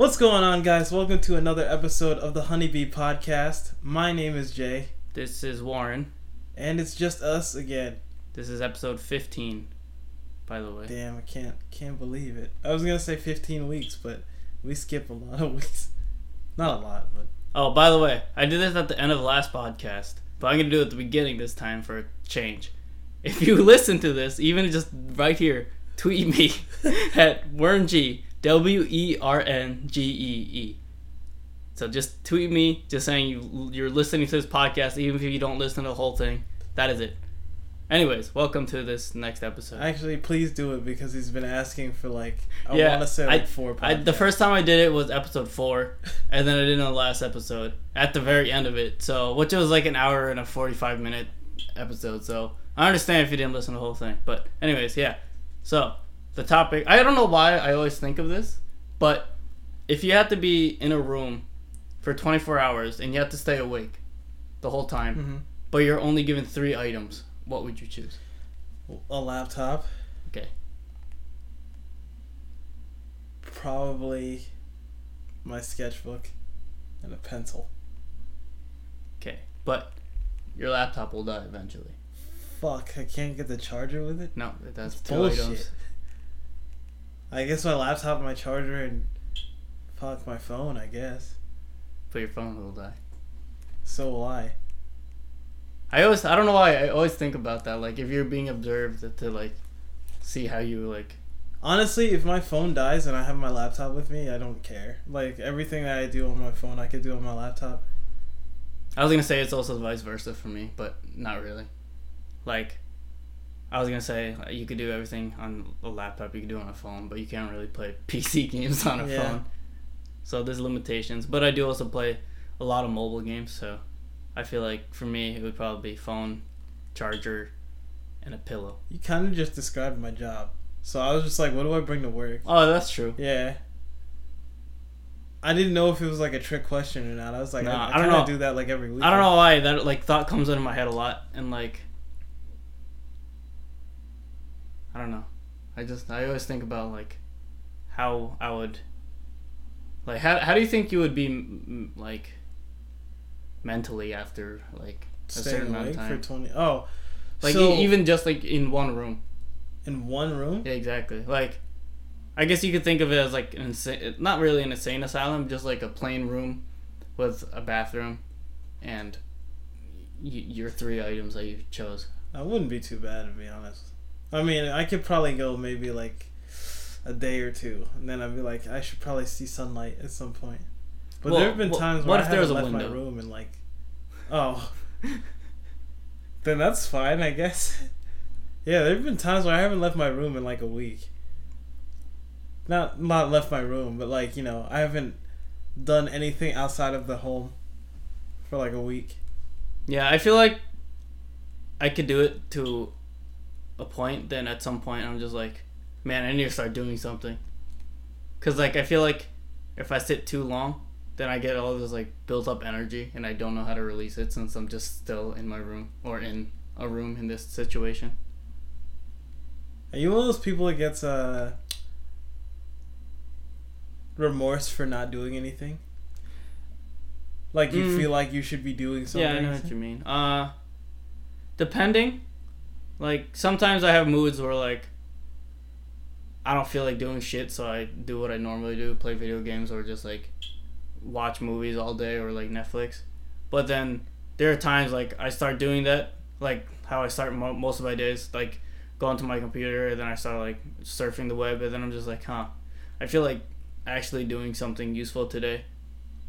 What's going on, guys? Welcome to another episode of the Honeybee Podcast. My name is Jay, This is Warren. and it's just us again. This is episode 15, by the way. Damn, I can't can't believe it. I was gonna say 15 weeks, but we skip a lot of weeks. Not a lot, but Oh, by the way, I did this at the end of the last podcast, but I'm going to do it at the beginning this time for a change. If you listen to this, even just right here, tweet me at WernG, W E R N G E E. So just tweet me, just saying you, you're listening to this podcast, even if you don't listen to the whole thing. That is it. Anyways, welcome to this next episode. actually, please do it because he's been asking for like I Yeah, want to say I- like four. I, the first time I did it was episode four, and then I did it on the last episode at the very end of it. So, which was like an hour and a forty-five minute episode. So I understand if you didn't listen to the whole thing, but anyways, yeah. So the topic, I don't know why I always think of this, but if you have to be in a room for twenty-four hours and you have to stay awake the whole time, Mhm. but you're only given three items, what would you choose? a laptop. Okay. Probably my sketchbook and a pencil. Okay, but your laptop will die eventually. Fuck, I can't get the charger with it. No, that's It's two bullshit. items. I guess my laptop, my charger, and fuck my phone. I guess. But your phone will die. So will I. I always I don't know why I always think about that. Like if you're being observed to like see how you like Honestly, if my phone dies and I have my laptop with me, I don't care. Like everything that I do on my phone, I could do on my laptop. I was gonna say it's also vice versa for me, but not really. Like I was gonna say you could do everything on a laptop, you could do on a phone, but you can't really play PC games on a Yeah. phone. So there's limitations. But I do also play a lot of mobile games, so I feel like for me it would probably be phone, charger, and a pillow. You kind of just described my job. So I was just like, what do I bring to work? Oh, that's true. Yeah. I didn't know if it was like a trick question or not. I was like, Nah, I, I, I don't know. do that like every week. I don't know why that like thought comes into my head a lot and like I don't know. I just I always think about like how I would like how how do you think you would be m- m- like mentally after like a certain amount of awake for time? twenty. Oh, Like so, e- even just like in one room. in one room. Yeah, exactly. Like I guess you could think of it as like an insane not really an insane asylum, just like a plain room with a bathroom and y- your three items that you chose. That wouldn't be too bad to be honest. I mean, I could probably go maybe like a day or two, and then I'd be like, I should probably see sunlight at some point. But Well, there have been well, times where I haven't left my room and like, oh, then that's fine, I guess. yeah, there have been times where I haven't left my room in like a week. Not not left my room, but like you know, I haven't done anything outside of the home for like a week. Yeah, I feel like I could do it to a point. Then at some point, I'm just like, man, I need to start doing something. Cause like I feel like if I sit too long, then I get all this like built up energy, and I don't know how to release it since I'm just still in my room or in a room in this situation. Are you one of those people that gets uh remorse for not doing anything? Like you Mm. feel like you should be doing something. Yeah, I know what you mean. Uh, depending, like sometimes I have moods where like I don't feel like doing shit, so I do what I normally do: play video games or just like watch movies all day or like Netflix. But then there are times like I start doing that, like how I start mo- most of my days, like go onto my computer and then I start like surfing the web, and then I'm just like, huh, I feel like actually doing something useful today,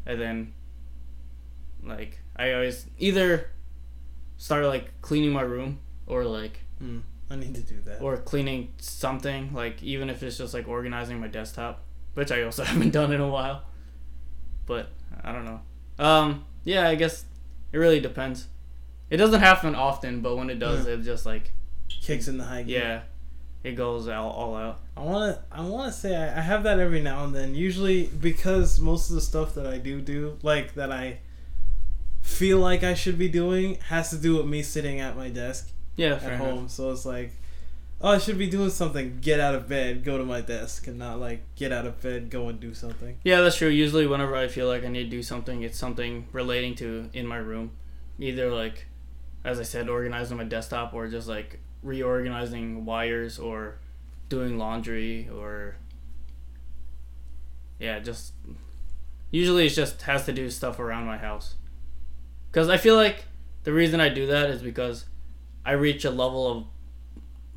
and then like I always either start like cleaning my room or like Hmm, I need to do that. or cleaning something like even if it's just like organizing my desktop, which I also haven't done in a while. But I don't know. Um, yeah, I guess it really depends. It doesn't happen often, but when it does, Yeah. it just like Kicks in the high gear. yeah, it goes all, all out. I want to. I want to say I, I have that every now and then. Usually because most of the stuff that I do do, like that I feel like I should be doing, has to do with me sitting at my desk Yeah, at enough. home. So it's like, oh, I should be doing something. Get out of bed, go to my desk, and not like get out of bed, go and do something. Yeah, that's true. Usually, whenever I feel like I need to do something, it's something relating to in my room, either like, as I said, organizing my desktop, or just like reorganizing wires, or doing laundry, or yeah, just usually it's just has to do stuff around my house. Because I feel like the reason I do that is because I reach a level of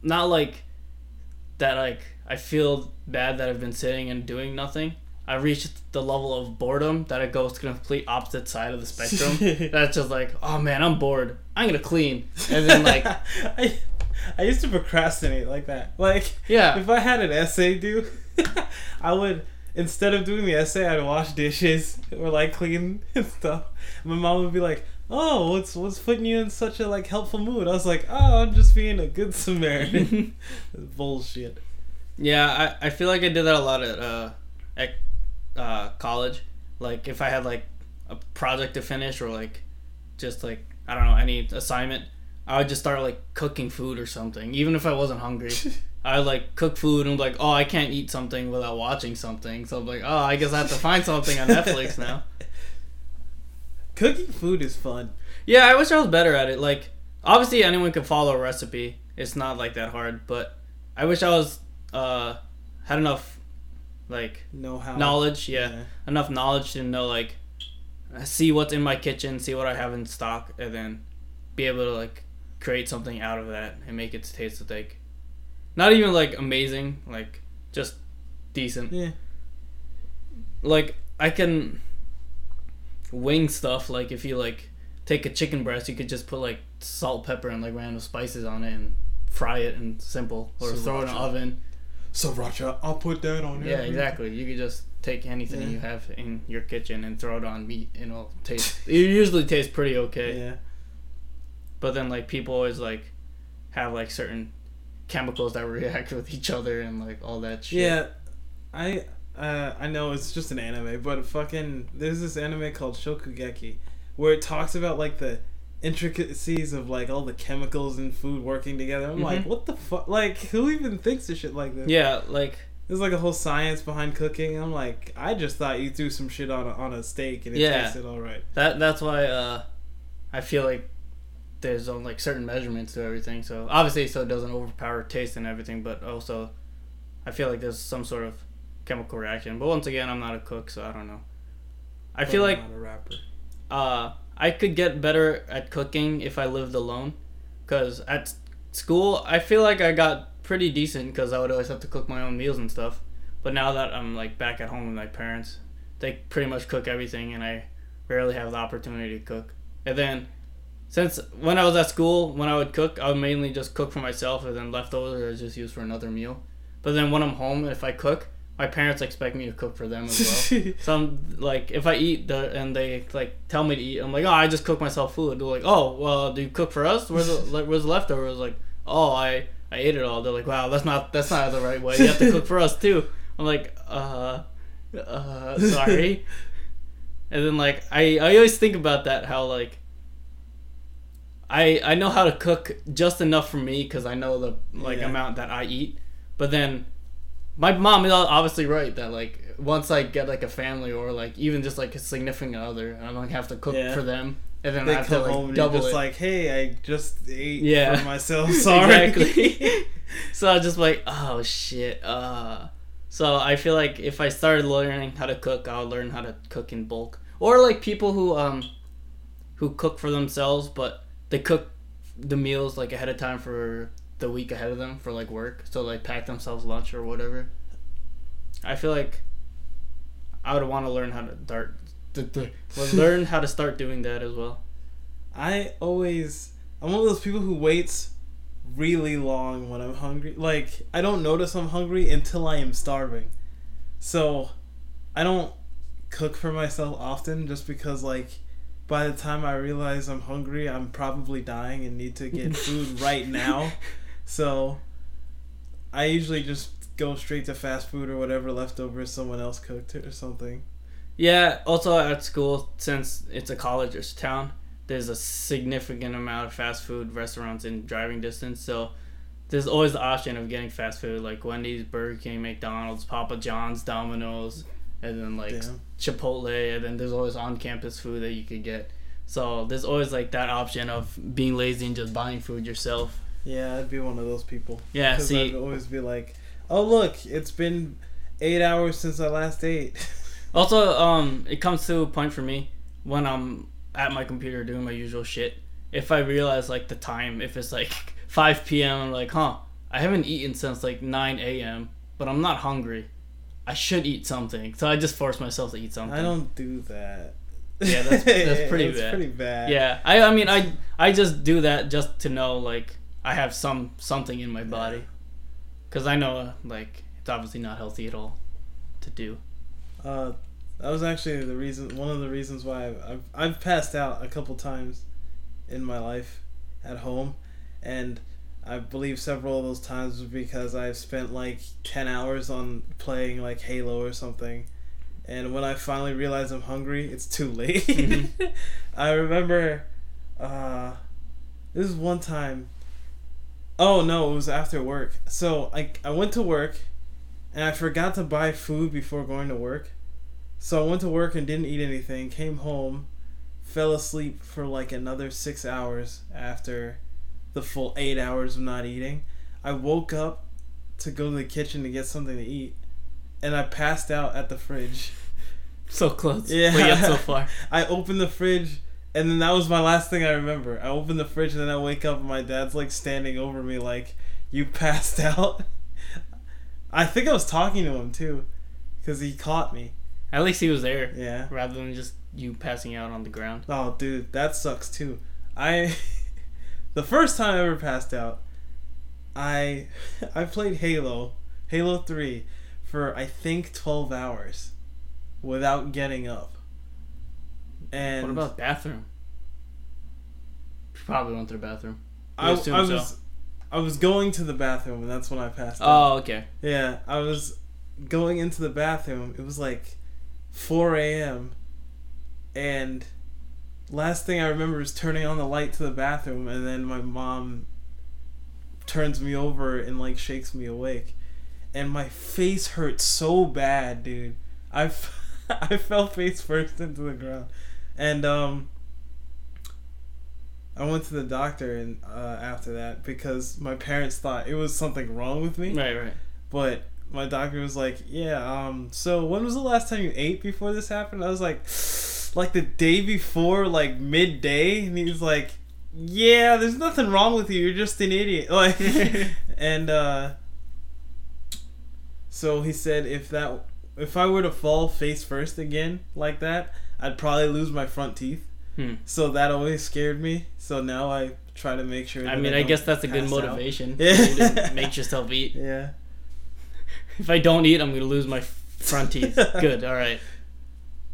not like that like I feel bad that I've been sitting and doing nothing. I reached the level of boredom that it goes to the complete opposite side of the spectrum. That's just like, oh man, I'm bored. I'm gonna clean, and then like, I, I used to procrastinate like that. Like, yeah, if I had an essay due, I would instead of doing the essay, I'd wash dishes or like clean and stuff. My mom would be like, "Oh, what's what's putting you in such a like helpful mood?" I was like, "Oh, I'm just being a good Samaritan." Bullshit. Yeah, I, I feel like I did that a lot at uh at uh college. Like if I had like a project to finish or like just like I don't know any assignment, I would just start like cooking food or something, even if I wasn't hungry. I like cook food and I'm like, oh, I can't eat something without watching something. So I'm like, oh, I guess I have to find something on Netflix now. Cooking food is fun. Yeah, I wish I was better at it. Like, obviously anyone can follow a recipe. It's not like that hard, but I wish I was uh had enough like know how knowledge. Yeah, yeah, enough knowledge to know like see what's in my kitchen, see what I have in stock, and then be able to like create something out of that and make it taste like not even like amazing, like just decent. Yeah. Like I can wing stuff. Like if you like take a chicken breast, you could just put like salt, pepper, and like random spices on it and fry it and simple, or Sriracha. throw it in an oven. Sriracha, I'll put that on. Yeah, exactly. You could just take anything yeah. you have in your kitchen and throw it on meat, and it'll taste. it usually tastes pretty okay. Yeah. But then like people always like have like certain chemicals that react with each other and like all that shit. Yeah, I uh, I know it's just an anime, but fucking there's this anime called Shokugeki where it talks about like the intricacies of like all the chemicals and food working together. I'm mm-hmm. like, what the fuck? Like, who even thinks of shit like this? Yeah, like there's like a whole science behind cooking. I'm like, I just thought you threw some shit on a, on a steak and it yeah, tasted all right. That that's why uh, I feel like there's on like certain measurements to everything. So obviously, so it doesn't overpower taste and everything, but also, I feel like there's some sort of chemical reaction. But once again, I'm not a cook, so I don't know. I but feel I'm like not a rapper. Uh, I could get better at cooking if I lived alone, cause at school I feel like I got pretty decent because I would always have to cook my own meals and stuff. But now that I'm like back at home with my parents, they pretty much cook everything, and I rarely have the opportunity to cook. And then since when I was at school, when I would cook, I would mainly just cook for myself, and then leftovers I just use for another meal. But then when I'm home, if I cook, my parents expect me to cook for them as well. so I'm like, if I eat the and they like tell me to eat, I'm like, oh, I just cook myself food. They're like, oh, well, do you cook for us? Where's the like, where's the leftovers? Like, oh, I I ate it all. They're like, wow, that's not that's not the right way. You have to cook for us too. I'm like, uh, uh, sorry. and then like I I always think about that how like I I know how to cook just enough for me because I know the like yeah. amount that I eat. But then my mom is obviously right that like once I get like a family or like even just like a significant other, I don't have to cook yeah. for them. And then they I have to like double just it. like, hey, I just ate yeah. for myself. Sorry. exactly. so I just like, oh shit. Uh. So I feel like if I started learning how to cook, I'll learn how to cook in bulk. Or like people who um, who cook for themselves, but they cook the meals like ahead of time for the week ahead of them for like work, so like pack themselves lunch or whatever. I feel like I would want to learn how to start learn how to start doing that as well. I always I'm one of those people who waits really long when I'm hungry. Like I don't notice I'm hungry until I am starving. So I don't cook for myself often just because like by the time I realize I'm hungry, I'm probably dying and need to get food right now. So I usually just go straight to fast food or whatever leftovers someone else cooked or something. Yeah, also at school, since it's a college town, there's a significant amount of fast food restaurants in driving distance. So there's always the option of getting fast food like Wendy's, Burger King, McDonald's, Papa John's, Domino's, and then like Damn. Chipotle, and then there's always on-campus food that you could get. So there's always like that option of being lazy and just buying food yourself. Yeah, I'd be one of those people. Yeah, see, I'd always be like, "Oh look, it's been eight hours since I last ate." Also, um, it comes to a point for me when I'm at my computer doing my usual shit. If I realize like the time, if it's like 5 p.m., I'm like, huh, I haven't eaten since like 9 a.m., but I'm not hungry. I should eat something, so I just force myself to eat something. I don't do that. Yeah, that's- that's pretty It's bad. pretty bad. Yeah, I, I mean, I, I just do that just to know like I have some something in my body, because I know like it's obviously not healthy at all to do. Uh, that was actually the reason. One of the reasons why I've, I've I've passed out a couple times in my life at home, and I believe several of those times was because I've spent like ten hours on playing like Halo or something, and when I finally realize I'm hungry, it's too late. Mhm. I remember, uh, this is one time. Oh no, it was after work. So I I went to work, and I forgot to buy food before going to work. So I went to work and didn't eat anything. Came home, fell asleep for like another six hours after the full eight hours of not eating. I woke up to go to the kitchen to get something to eat, and I passed out at the fridge. So close, Yeah. but yet so far. I opened the fridge, and then that was my last thing I remember. I opened the fridge, and then I wake up, and my dad's like standing over me, like, "You passed out." I think I was talking to him too, because he caught me. At least he was there, Yeah. rather than just you passing out on the ground. Oh, dude, that sucks too. I, the first time I ever passed out, I, I played Halo, Halo Three, for I think twelve hours, without getting up. And what about bathroom? Probably went to the bathroom. I, I was, so. I was going to the bathroom, and that's when I passed out. Oh, okay. Yeah, I was going into the bathroom. It was like 4 a.m. And last thing I remember is turning on the light to the bathroom, and then my mom turns me over and like shakes me awake. And my face hurt so bad, dude. I, f- I fell face first into the ground. And, um,. I went to the doctor and uh, after that because my parents thought it was something wrong with me. Right, right. But my doctor was like, "Yeah, um, so when was the last time you ate before this happened?" I was like, "Like the day before, like midday." And he was like, "Yeah, there's nothing wrong with you. You're just an idiot." Like, and uh, so he said if that if I were to fall face first again like that, I'd probably lose my front teeth. Hmm. So that always scared me. So now I try to make sure. I mean, I don't guess that's a good out. motivation. Yeah. make yourself eat. Yeah. If I don't eat, I'm gonna lose my front teeth. Good. All right.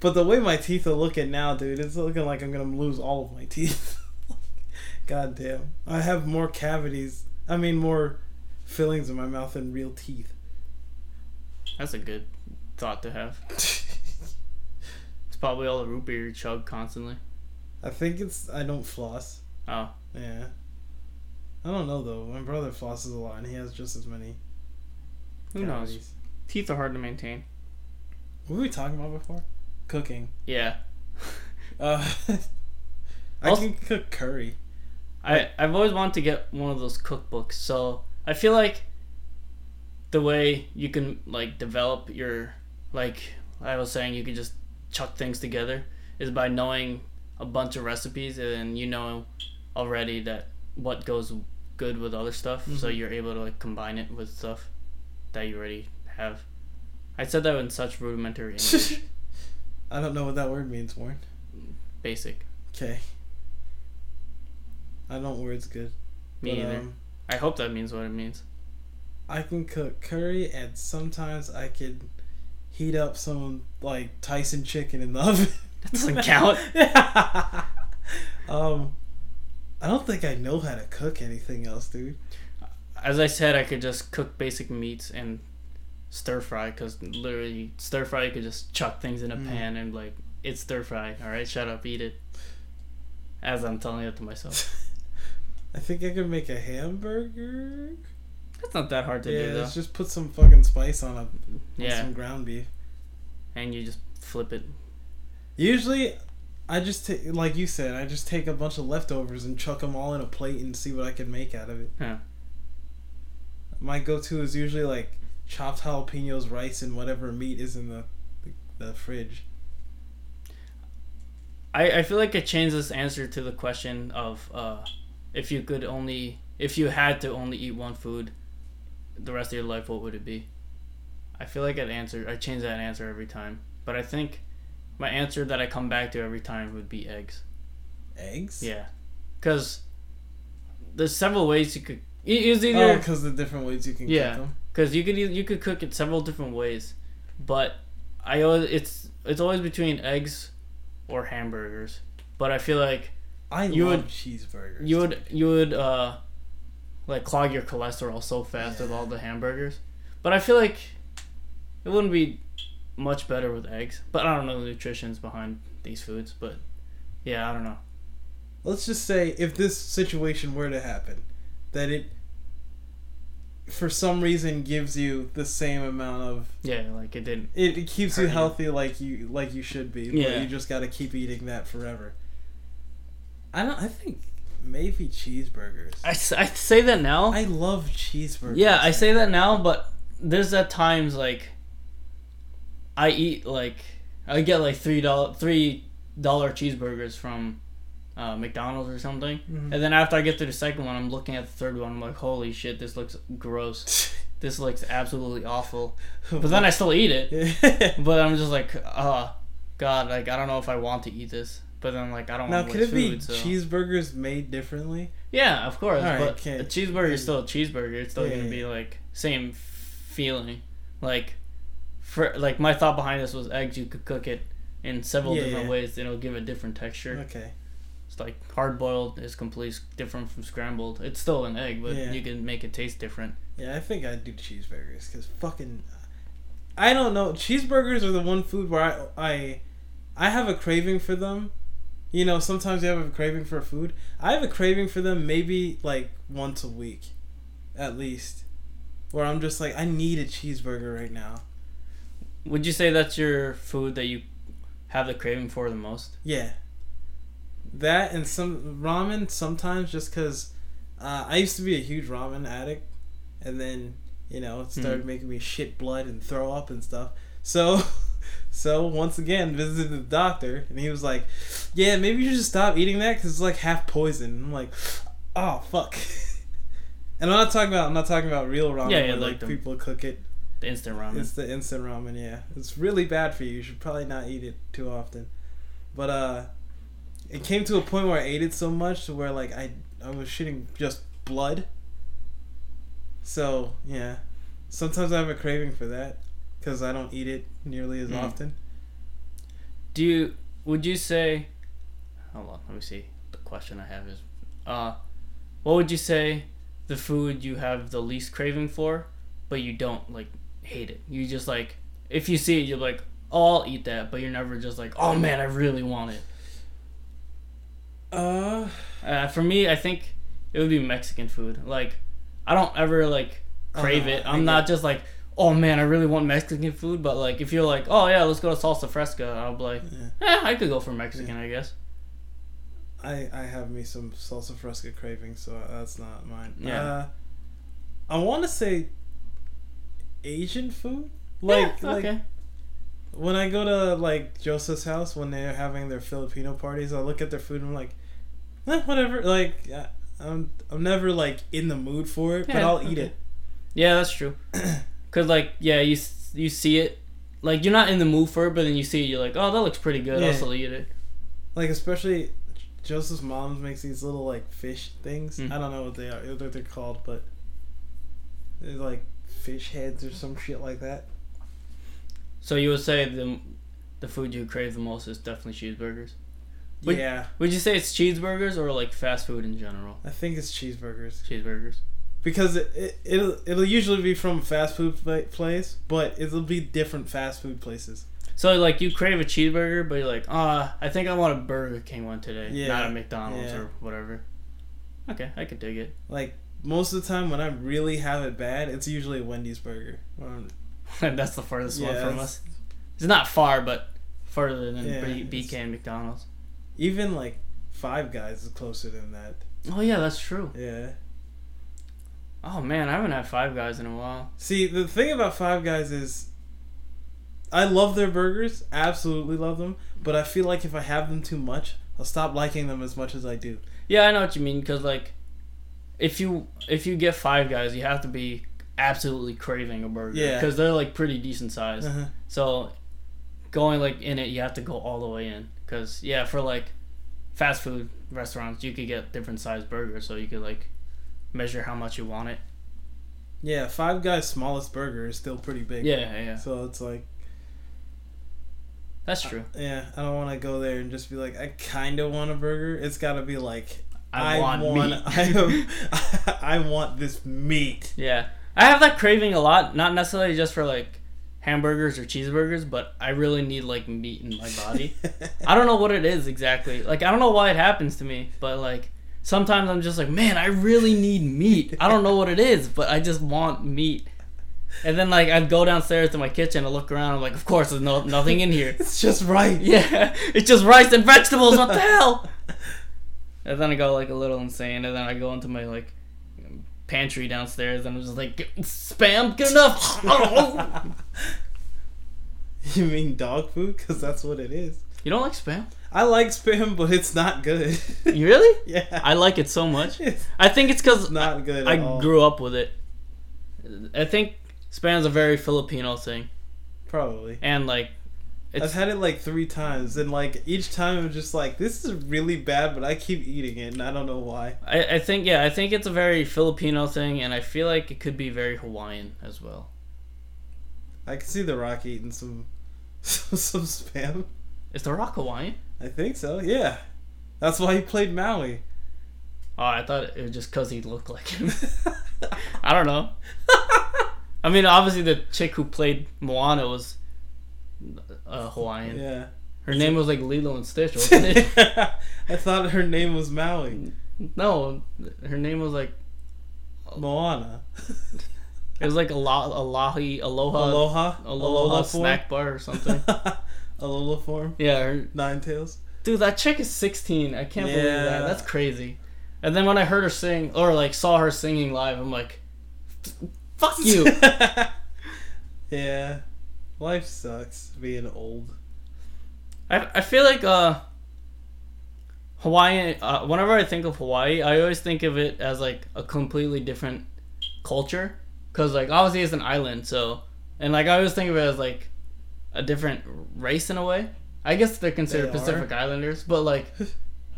But the way my teeth are looking now, dude, it's looking like I'm gonna lose all of my teeth. God damn. I have more cavities. I mean, more fillings in my mouth than real teeth. That's a good thought to have. It's probably all the root beer you chug constantly. I think it's. I don't floss. Oh, Yeah. I don't know though. My brother flosses a lot, and he has just as many. who knows? Teeth are hard to maintain. What were we talking about before? Cooking. Yeah. Uh, I Also- can cook curry. I I've always wanted to get one of those cookbooks. So I feel like the way you can like develop your like I was saying, you can just chuck things together is by knowing a bunch of recipes and you know already that what goes good with other stuff. So Mhm. you're able to like combine it with stuff that you already have. I said that in such rudimentary English. I don't know what that word means, Warren. Basic. Okay. I don't know words good. Me but, either. um, I hope that means what it means. I can cook curry, and sometimes I could heat up some like Tyson chicken in the oven. That doesn't count. um, I don't think I know how to cook anything else, dude. As I said, I could just cook basic meats and stir fry because literally stir fry you could just chuck things in a Mm. pan and like it's stir fry. All right, shut up, eat it. As I'm telling it to myself. I think I could make a hamburger. It's not that hard to yeah, do though. let's just put some fucking spice on, a, on Yeah, some ground beef. and you just flip it. Usually, I just take, like you said, I just take a bunch of leftovers and chuck them all in a plate and see what I can make out of it. Huh. My go-to is usually like chopped jalapenos, rice, and whatever meat is in the the, the fridge. I, I feel like it changed this answer to the question of uh, if you could only if you had to only eat one food the rest of your life what would it be i feel like i'd answer i change that answer every time but i think my answer that i come back to every time would be eggs Eggs? yeah because there's several ways you could it is Oh, either because the different ways you can Yeah. cook them. Because you could you could cook it several different ways but i always it's it's always between eggs or hamburgers but i feel like I You love would- cheeseburgers. you would you would uh like clog your cholesterol so fast with all the hamburgers but i feel like it wouldn't be much better with eggs but i don't know the nutritions behind these foods but yeah i don't know Let's just say if this situation were to happen, that it, for some reason, gives you the same amount of. yeah like it didn't It, it keeps you Hurt you. healthy like you like you should be. Yeah. But you just got to keep eating that forever. I don't. I think maybe cheeseburgers. I, I say that now I love cheeseburgers. yeah i say that now but there's at times like i eat like i get like three dollar three dollar cheeseburgers from uh, mcdonald's or something Mhm. And then after I get to the second one, I'm looking at the third one. I'm like, holy shit, this looks gross. This looks absolutely awful. But then I still eat it. But I'm just like, oh, God, like, I don't know if I want to eat this. But then, like, I don't now, want to could it be. So. cheeseburgers made differently? Yeah, of course. But okay. a cheeseburger is still a cheeseburger. It's still Yeah, going to yeah. be, like, same feeling. Like, for like my thought behind this was eggs, you could cook it in several Yeah, different ways. It'll give a different texture. Okay. Like hard boiled is completely different from scrambled. It's still an egg, but Yeah. you can make it taste different. Yeah, I think I'd do cheeseburgers because fucking, I don't know. Cheeseburgers are the one food where I I I have a craving for them. You know, sometimes you have a craving for food. I have a craving for them maybe like once a week, at least, where I'm just like I need a cheeseburger right now. Would you say that's your food that you have the craving for the most? Yeah. That and some ramen sometimes just because uh, I used to be a huge ramen addict, and then you know it started Mhm. making me shit blood and throw up and stuff. So, so once again visited the doctor, and he was like, "Yeah, maybe you should stop eating that because it's like half poison." I'm like, "Oh fuck." And I'm not talking about I'm not talking about real ramen. Yeah, yeah, like like them- people cook it. The instant ramen. It's the instant ramen, yeah. It's really bad for you. You should probably not eat it too often. But uh it came to a point where I ate it so much to where like I I was shitting just blood. So, yeah. Sometimes I have a craving for that cuz I don't eat it nearly as Mm. often. Do you would you say hold on, let me see. The question I have is uh what would you say the food you have the least craving for, but you don't like hate it? You just like if you see it you're like, Oh I'll eat that, but you're never just like, Oh man, I really want it. Uh Uh, for me I think it would be Mexican food. Like I don't ever like crave it. I'm not just like Oh man, I really want Mexican food, but like if you're like, oh yeah, let's go to salsa fresca, I'll be like, yeah. eh, I could go for Mexican, I guess. I I have me some salsa fresca craving, so that's not mine. Yeah. Uh, I want to say Asian food. Like yeah, like okay. when I go to like Joseph's house when they're having their Filipino parties, I look at their food and I'm like, eh, whatever. Like I'm I'm never like in the mood for it, but I'll eat it. Yeah, that's true. Cause like yeah, you you see it, like you're not in the mood for it, but then you see it, you're like, oh, that looks pretty good. I'll still eat it. Like especially Joseph's mom makes these little like fish things. Mm. I don't know what they are, what they're called, but they're like fish heads or some shit like that. So you would say the the food you crave the most is definitely cheeseburgers. Would- yeah, Would you say it's cheeseburgers or like fast food in general? I think it's cheeseburgers. Cheeseburgers. because it, it it'll it'll usually be from a fast food place, but it'll be different fast food places. So like you crave a cheeseburger, but you're like, ah, I think I want a Burger King one today, Yeah, not a McDonald's yeah. or whatever. Okay, I could dig it. Like most of the time when I really have it bad, it's usually a Wendy's burger. That's the furthest one from us. It's not far, but further than Yeah, B- BK and McDonald's. Even like Five Guys is closer than that. Oh yeah, that's true. Yeah. Oh man, I haven't had Five Guys in a while. See, the thing about Five Guys is, I love their burgers, absolutely love them. But I feel like if I have them too much, I'll stop liking them as much as I do. Yeah, I know what you mean. Cause like, if you if you get Five Guys, you have to be absolutely craving a burger. Yeah. Because they're like pretty decent size. Uh-huh. So, going like in it, you have to go all the way in. Cause yeah, for like fast food restaurants, you could get different size burgers, so you could like measure how much you want it. Yeah, Five Guys' smallest burger is still pretty big. Yeah, yeah, yeah. So it's like, That's true. yeah, I don't want to go there and just be like, I kind of want a burger. It's got to be like, I, want, meat. I, I want this meat. Yeah, I have that craving a lot. Not necessarily just for like hamburgers or cheeseburgers, but I really need like meat in my body. I don't know what it is exactly. Like I don't know why it happens to me, but like sometimes I'm just like, man, I really need meat. I don't know what it is, but I just want meat. And then like I'd go downstairs to my kitchen and look around. I'm like, of course, there's no nothing in here. it's just right. Yeah, it's just rice and vegetables. What the hell? And then I go like a little insane, and then I go into my like pantry downstairs, and I'm just like, spam, good enough. You mean dog food? Because that's what it is. you don't like spam? I like spam, but it's not good. You really? yeah. I like it so much. It's I think it's because not good I at all. grew up with it. I think spam's a very Filipino thing, Probably. and like, I've had it like three times, and like each time I'm just like, this is really bad, but I keep eating it, and I don't know why. I, I think yeah, I think it's a very Filipino thing, and I feel like it could be very Hawaiian as well. I can see The Rock eating some some spam. Is the Rock Hawaiian? I think so. Yeah, that's why he played Maui. Oh, I thought it was just because he looked like him. I don't know. I mean, obviously the chick who played Moana was uh, Hawaiian. yeah. Her name was like Lilo and Stitch, wasn't it? I thought her name was Maui. no, her name was like Moana. it was like Alo- Alohi Aloha Aloha. Aloha form? snack bar or something. Alola form. yeah, her, Ninetales. dude, that chick is 16. I can't believe that. That's crazy. And then when I heard her sing or like saw her singing live, I'm like, fuck you. yeah. Life sucks being old. I, I feel like uh Hawaii uh, whenever I think of Hawaii I always think of it as like a completely different culture cuz like obviously it's an island so and like I always think of it as like a different race in a way I guess they're considered They are. Pacific Islanders but like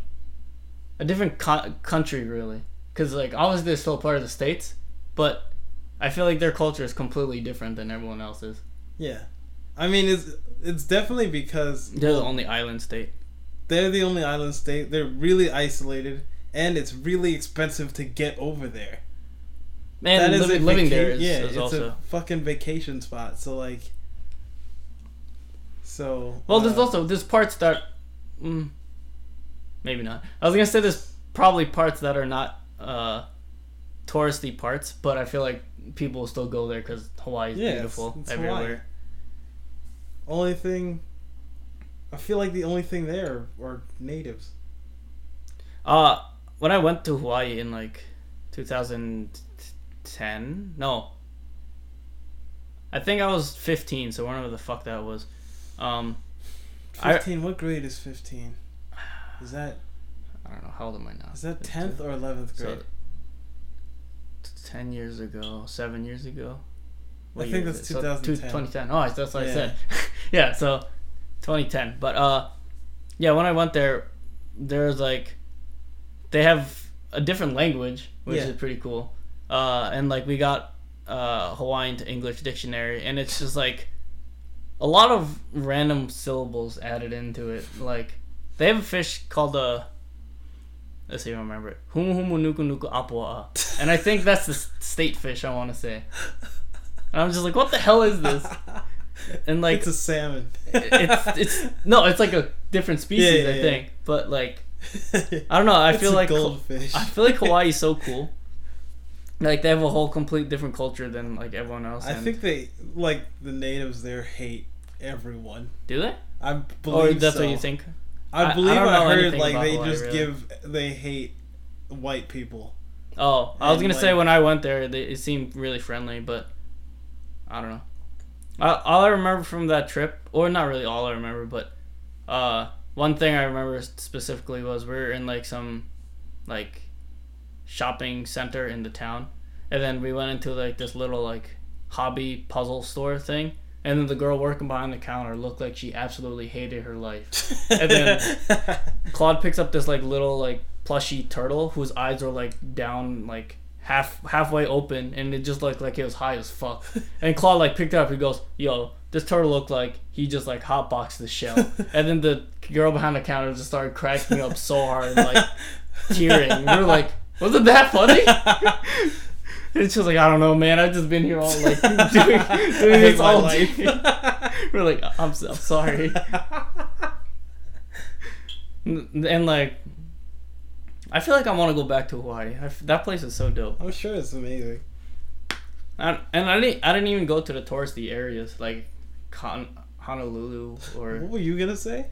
a different co- country really cuz like obviously they're still part of the states but I feel like their culture is completely different than everyone else's Yeah. I mean, it's it's definitely because they're the only island state they're the only island state. They're really isolated, and it's really expensive to get over there. That is living, a living there is, yeah, is it's also a fucking vacation spot. So like, so Well, there's uh, also there's parts that, mm, maybe not. I was gonna say there's probably parts that are not uh, touristy parts, but I feel like people will still go there because Hawaii is Yeah, beautiful it's everywhere. Only thing. I feel like the only thing there are natives. Uh, when I went to Hawaii in like 2010, no, I think I was 15, so whenever the fuck that was. Um, I- Fifteen. what grade is fifteen? Is that I don't know how old am I now? is that tenth or eleventh So, grade? ten years ago, seven years ago. I think that's it? So, 2010. 2010. Oh, that's what I said. yeah, so 2010. But uh, yeah, when I went there, there's like, they have a different language, which Yeah. is pretty cool. Uh, and like we got uh Hawaiian to English dictionary, and it's just like a lot of random syllables added into it. Like they have a fish called a. Let's see if I remember it. Humu humu nuku nuku apua. And I think that's the state fish I want to say. And I'm just like, what the hell is this? And like, it's a salmon. it's it's no, it's like a different species, Yeah, yeah, I think. But like, I don't know. I It's feel a like goldfish. I feel like Hawaii's so cool. Like they have a whole complete different culture than like everyone else. I think they like the natives there hate everyone. do they? I Or believe that's so. what you think? I I- I believe I, heard like they Hawaii, just really. give they hate white people. Oh, I was gonna say when I went there, they, it seemed really friendly, but I don't know. I, all I remember from that trip, or not really all I remember, but uh, one thing I remember specifically was we were in like some like shopping center in the town, and then we went into like this little like hobby puzzle store thing, and then the girl working behind the counter looked like she absolutely hated her life. And then- Claude picks up this like little like plushy turtle whose eyes are like down like half halfway open and it just looked like it was high as fuck. And Claude like picked it up. He goes, "Yo, this turtle looked like he just like hotboxed the shell." and then the girl behind the counter just started cracking up so hard, and like tearing. We were like, "Wasn't that funny?" And she was like, "I don't know, man. I've just been here all like doing, doing this all life. day." We're like, "I'm I'm sorry." And like I feel like I want to go back to Hawaii. I f that place is so dope. I'm sure it's amazing. I, and I didn't I didn't even go to the touristy areas like Con- Honolulu or What were you gonna say?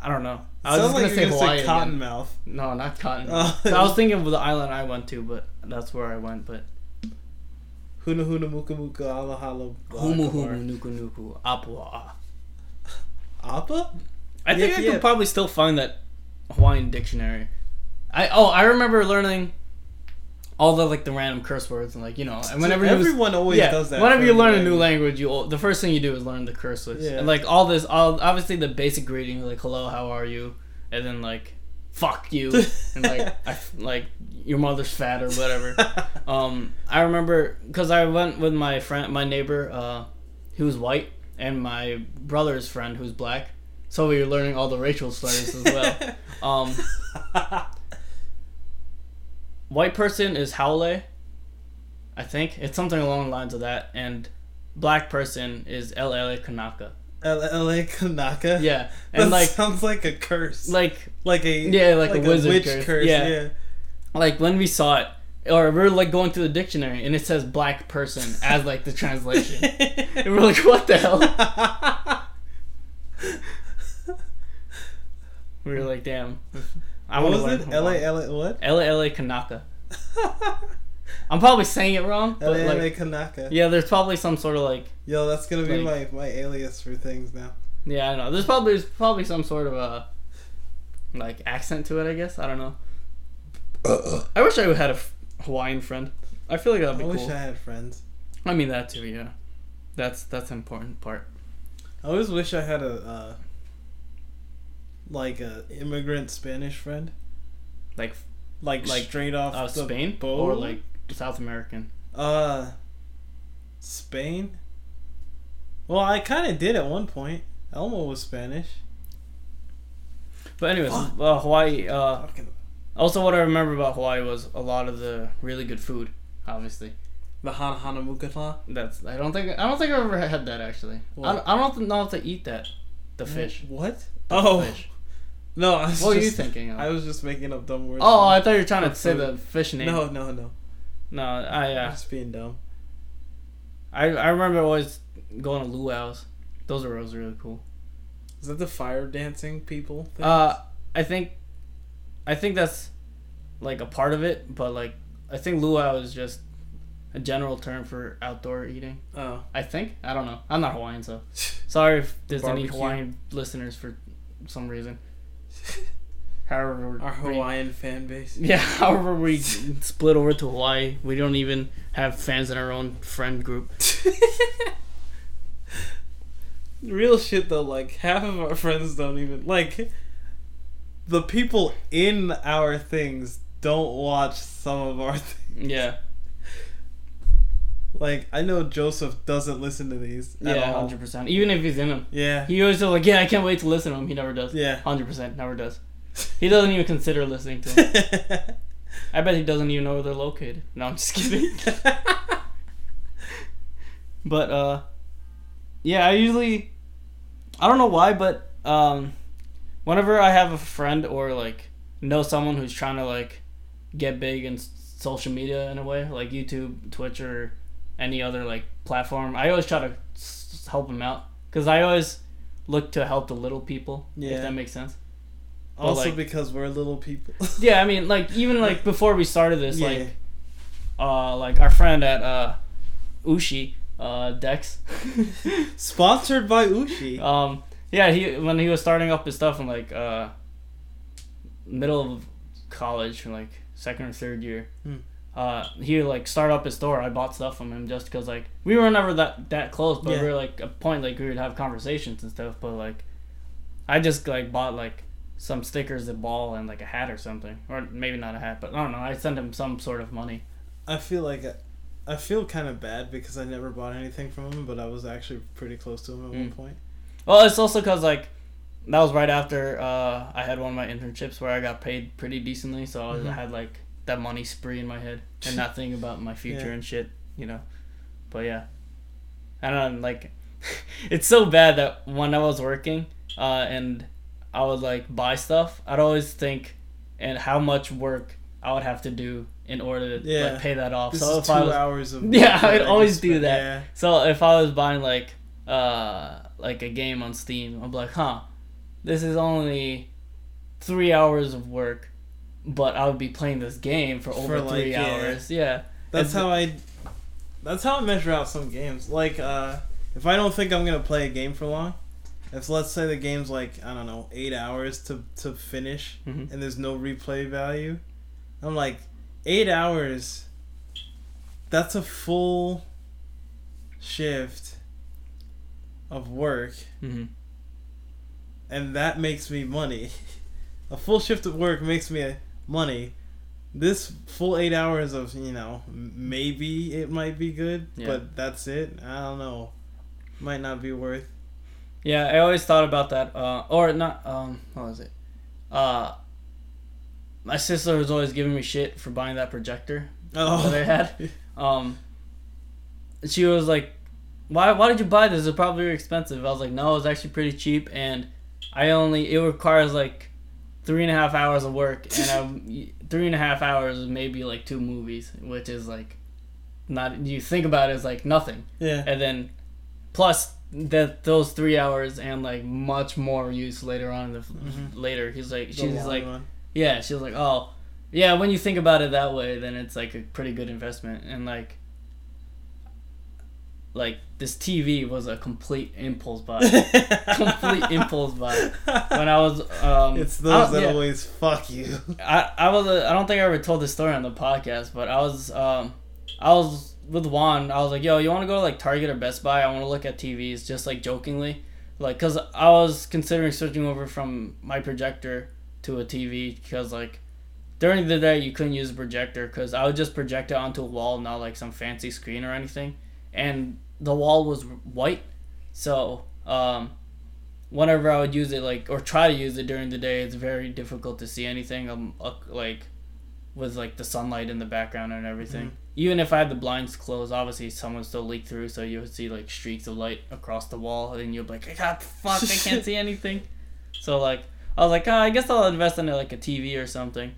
I don't know. I was Sounds just like gonna say gonna Hawaii. say again. Cottonmouth. No, not Cotton. Oh. So I was thinking of the island I went to, but that's where I went. But Huna huna muka muka ala hala. Humu Humu Nuku Nuku Apua. Appa? I think Yeah, I yeah. could probably still find that Hawaiian dictionary. I oh I remember learning all the like the random curse words and like you know and whenever you was- everyone always yeah, does that. whenever you learn a new language. language, you the first thing you do is learn the curse words. Yeah. And like all this, all obviously the basic greeting like hello, how are you, and then like fuck you, and like I, like your mother's fat or whatever. um, I remember because I went with my friend, my neighbor, uh, who was white, and my brother's friend who's black. So we were learning all the racial slurs as well. Um, white person is haole. I think it's something along the lines of that, and black person is LL Kanaka. L- L.A. Kanaka. Yeah, that like sounds like a curse. like like a Yeah, like a wizard witch curse. Yeah. Yeah. like when we saw it, or we are like going through the dictionary, and it says black person as like the translation. and we're like, what the hell? We were like, damn. I what want to was learn it? L A L A what? LA Kanaka. I'm probably saying it wrong, L but A L A like, Kanaka. yeah, there's probably some sort of like, Yo, that's gonna be Like- my, my alias for things now. yeah, I know. There's probably there's probably some sort of a like accent to it. I guess I don't know. I wish I had a Hawaiian friend. I feel like that'd be I be wish cool. I had friends. I mean that too. Yeah, that's that's an important part. I always wish I had a uh, like a immigrant Spanish friend, Like like Like, straight off uh, the Spain boat. or like South American. uh Spain. Well, I kind of did at one point. Elmo was Spanish. But anyways, uh, Hawaii. Uh, also, what I remember about Hawaii was a lot of the really good food. Obviously, the Hana Hana Mukata. that's I don't think I don't think I've ever had that actually. I What? don't, I don't know if to eat that. The fish. What? The Oh fish. No! I was What were you thinking of? I was just making up dumb words. oh, I thought you were trying to say food. the fish name. no, no, no! no, I I'm uh, just being dumb. I I remember always going to luau's. Those were always really cool. Is that the fire dancing people? Thing? Uh, I think, I think that's like a part of it, but like I think luau is just a general term for outdoor eating. oh, I think I don't know. I'm not Hawaiian, so sorry if there's any Hawaiian listeners for some reason. However, our we- Hawaiian fan base. yeah. However, we split over to Hawaii. We don't even have fans in our own friend group. Real shit though, like half of our friends don't even like the people in our things don't watch some of our things. Yeah, Like I know Joseph doesn't listen to these. yeah, hundred percent. Even if he's in them, Yeah. he always like, "Yeah, I can't wait to listen to him." He never does. Yeah. Hundred percent, never does. He doesn't even consider listening to him. I bet he doesn't even know where they're located. No, I'm just kidding. But uh yeah, I usually I don't know why, but um whenever I have a friend or like know someone who's trying to like get big in social media in a way, like YouTube, Twitch, or any other like platform. I always try to s- help them out because I always look to help the little people. Yeah. If that makes sense. But, Also like- because we're little people. Yeah, I mean, like even like before we started this, Yeah. like uh, like our friend at uh, Ushi, uh, Dex. Sponsored by Ushi. Um, yeah, he when he was starting up his stuff in like uh, middle of college, like second or third year, Hmm. Uh, he like started up his store. I bought stuff from him just because like we were never that that close, but Yeah. we were like a point like we would have conversations and stuff. But like, I just like bought like some stickers, a ball, and like a hat or something, or maybe not a hat, but I don't know. I sent him some sort of money. I feel like I, I feel kind of bad because I never bought anything from him, but I was actually pretty close to him at one Mm. point. Well, it's also because like that was right after uh, I had one of my internships where I got paid pretty decently, so I Mhm. had like that money spree in my head and not thinking about my future Yeah. and shit, you know. But yeah, I don't know. Like, it's so bad that when I was working uh, and I would like buy stuff, I'd always think and how much work I would have to do in order to Yeah. like pay that off. This so if two I was hours of Yeah, I'd always do that. Yeah. So if I was buying like uh like a game on Steam, I'm like, huh, this is only three hours of work, but I would be playing this game for over For, three yeah. hours. Yeah. That's how I. That's how I measure out some games. Like, uh, if I don't think I'm gonna play a game for long, if let's say the game's like I don't know eight hours to to finish, Mhm. and there's no replay value, I'm like eight hours. That's a full shift of work, Mhm. and that makes me money. a full shift of work makes me money. This full eight hours of you know maybe it might be good, Yeah. but that's it. I don't know. Might not be worth. Yeah, I always thought about that. Uh, or not. Um, what was it? Uh, my sister was always giving me shit for buying that projector Oh, that I had. Um, she was like, "Why? Why did you buy this? It's probably very expensive." I was like, "No, it was actually pretty cheap, and I only it requires like three and a half hours of work, and I, three and a half hours is maybe like two movies, which is like not. You think about it as like nothing, yeah. and then plus that those three hours and like much more use later on in the Mhm. later. He's like, The she's like, run. yeah, she was like, oh, yeah. When you think about it that way, then it's like a pretty good investment. And like, like this TV was a complete impulse buy. complete impulse buy. When I was, um, it's those that yeah. always fuck you. I I was uh, I don't think I ever told this story on the podcast, but I was um I was with Juan. I was like, "Yo, you want to go to like Target or Best Buy? I want to look at TVs." Just like jokingly, like because I was considering switching over from my projector to a TV because like during the day you couldn't use a projector because I would just project it onto a wall, not like some fancy screen or anything, and the wall was white, so um whenever I would use it, like or try to use it during the day, it's very difficult to see anything. Um, uh, like with like the sunlight in the background and everything. Mhm. Even if I had the blinds closed, obviously would still leak through, so you would see like streaks of light across the wall, and you'd be like, "God, fuck, I can't see anything." So like, I was like, oh, I guess I'll invest in like a TV or something.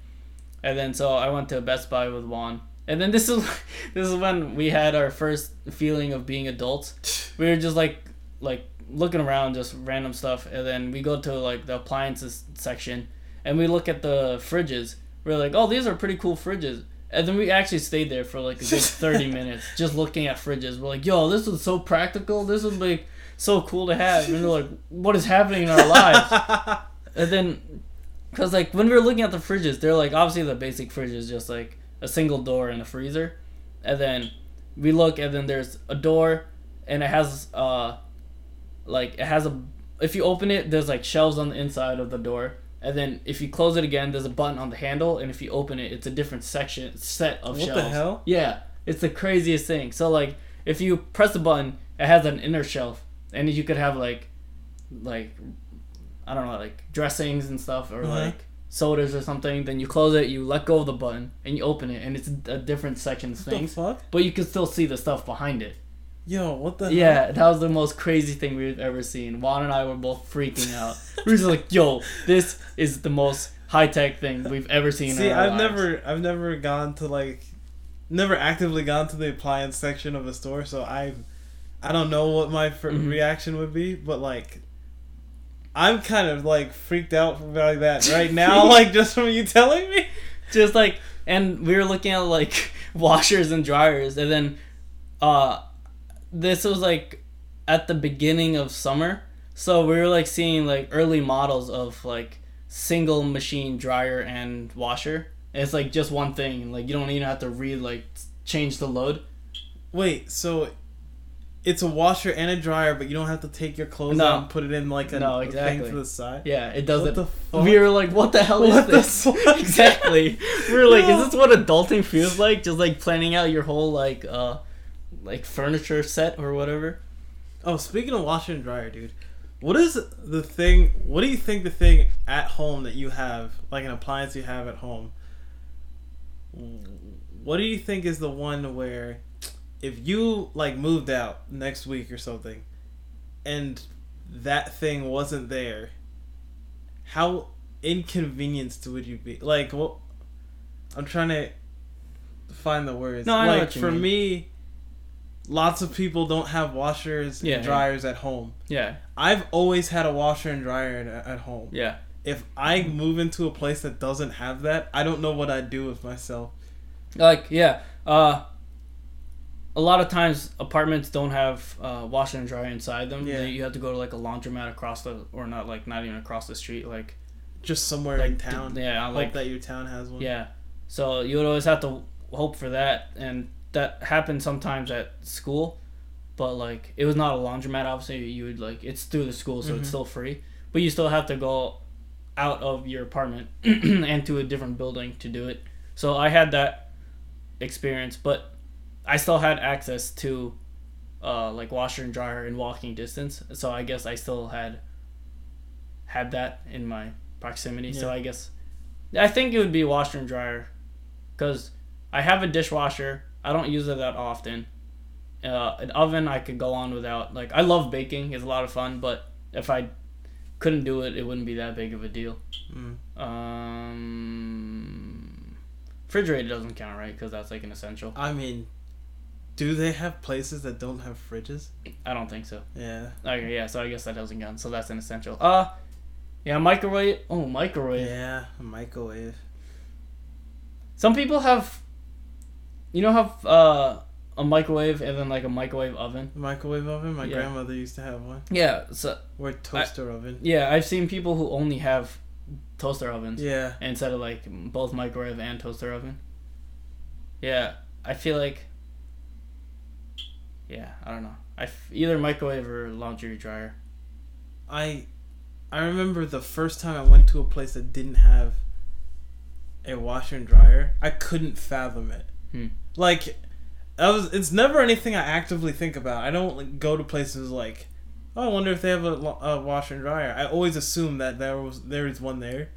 And then so I went to Best Buy with Juan. And then this is this is when we had our first feeling of being adults. We were just like like looking around just random stuff. And then we go to like the appliances section and we look at the fridges. We're like oh these are pretty cool fridges. And then we actually stayed there for like a good 30 minutes just looking at fridges. We're like yo this is so practical. This is like so cool to have. And we're like what is happening in our lives? And then because like when we were looking at the fridges they're like obviously the basic fridge is just like a single door and a freezer and then we look and then there's a door and it has uh like it has a if you open it there's like shelves on the inside of the door and then if you close it again there's a button on the handle and if you open it it's a different section set of What the shelves hell? yeah it's the craziest thing so like if you press the button it has an inner shelf and you could have like like i don't know like dressings and stuff or Uh-huh. like sodas or something then you close it you let go of the button and you open it and it's a different section of things fuck? but you can still see the stuff behind it Yo, what the? yeah, that was the most crazy thing we've ever seen. Juan and I were both freaking out. we were just like, "Yo, this is the most high tech thing we've ever seen. See, in our I've lives. never, I've never gone to like, never actively gone to the appliance section of a store, so I, I don't know what my fir- Mhm. reaction would be, but like, I'm kind of like freaked out by that right now, like just from you telling me. just like and we were looking at like washers and dryers and then uh this was like at the beginning of summer. So we were like seeing like early models of like single machine dryer and washer. And it's like just one thing like you don't even have to read like change the load. Wait, so it's a washer and a dryer, but you don't have to take your clothes No. out and put it in like a, No, a thing to the side. yeah it does What the fuck? we were like what the hell is the this exactly we were like No. is this what adulting feels like just like planning out your whole like uh like furniture set or whatever Oh, speaking of washer and dryer, dude, what is the thing? What do you think the thing at home that you have, like an appliance you have at home? What do you think is the one where, if you like moved out next week or something, and that thing wasn't there, how inconvenienced would you be? Like, what? I'm trying to find the words. No, I like for mean. me, lots of people don't have washers Yeah, and yeah. dryers at home. yeah I've always had a washer and dryer at, at home. yeah If I move into a place that doesn't have that, I don't know what I'd do with myself. like yeah uh a lot of times apartments don't have uh, washer and dryer inside them. Yeah. They- You have to go to like a laundromat across the, or not like not even across the street, like Just somewhere like in d- town. yeah, Hope like that your town has one. Yeah. So you would always have to hope for that, and that happened sometimes at school, but like it was not a laundromat. Obviously, you would like it's through the school, so Mhm. it's still free, but you still have to go out of your apartment and to a different building to do it. So I had that experience, but I still had access to uh, like washer and dryer in walking distance. So I guess I still had had that in my proximity. So I guess I think it would be washer and dryer because I have a dishwasher. I don't use it that often. Uh, an oven I could go on without. Like I love baking; it's a lot of fun. But if I couldn't do it, it wouldn't be that big of a deal. Mm. Um, refrigerator doesn't count, right? Because that's like an essential. I mean, do they have places that don't have fridges? I don't think so. Yeah. Okay, yeah. So I guess that doesn't count. So that's an essential. Uh, yeah, microwave. Oh, microwave. Yeah, a microwave. Some people have, you know, have uh a microwave and then like a microwave oven. A microwave oven? My Yeah. grandmother used to have one. Yeah. So Or toaster oven. yeah, I've seen people who only have toaster ovens Yeah. instead of like both microwave and toaster oven. Yeah, I feel like. Yeah, I don't know. I f- either microwave or laundry dryer. I I remember the first time I went to a place that didn't have a washer and dryer. I couldn't fathom it. Hmm. Like that was it's never anything I actively think about. I don't like, go to places like oh, I wonder if they have a, a washer and dryer. I always assume that there was there is one there.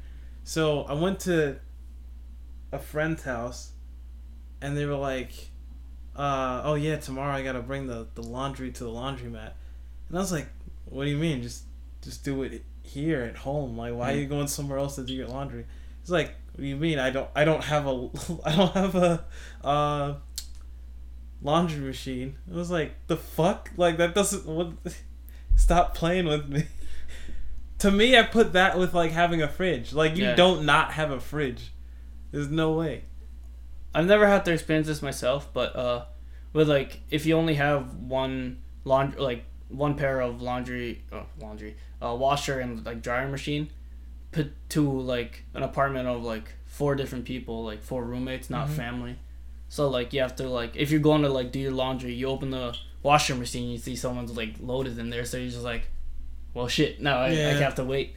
So I went to a friend's house and they were like uh, oh yeah, tomorrow I gotta bring the, the laundry to the laundromat. And I was like, what do you mean? Just just do it here at home. Like, why are you going somewhere else to do your laundry? It's like, what do you mean? I don't I don't have a I don't have a uh, laundry machine. It was like the fuck. Like that doesn't what. Stop playing with me. to me, I put that with like having a fridge. Like you Yeah. don't not have a fridge. There's no way. I've never had to experience this myself, but uh, with like if you only have one laundry, like one pair of laundry, oh, laundry, uh, washer and like dryer machine, put to like an apartment of like four different people, like four roommates, not Mhm. family. So like you have to like if you're going to like do your laundry, you open the washer machine, you see someone's like loaded in there, so you're just like, well shit, no, I, I have to wait.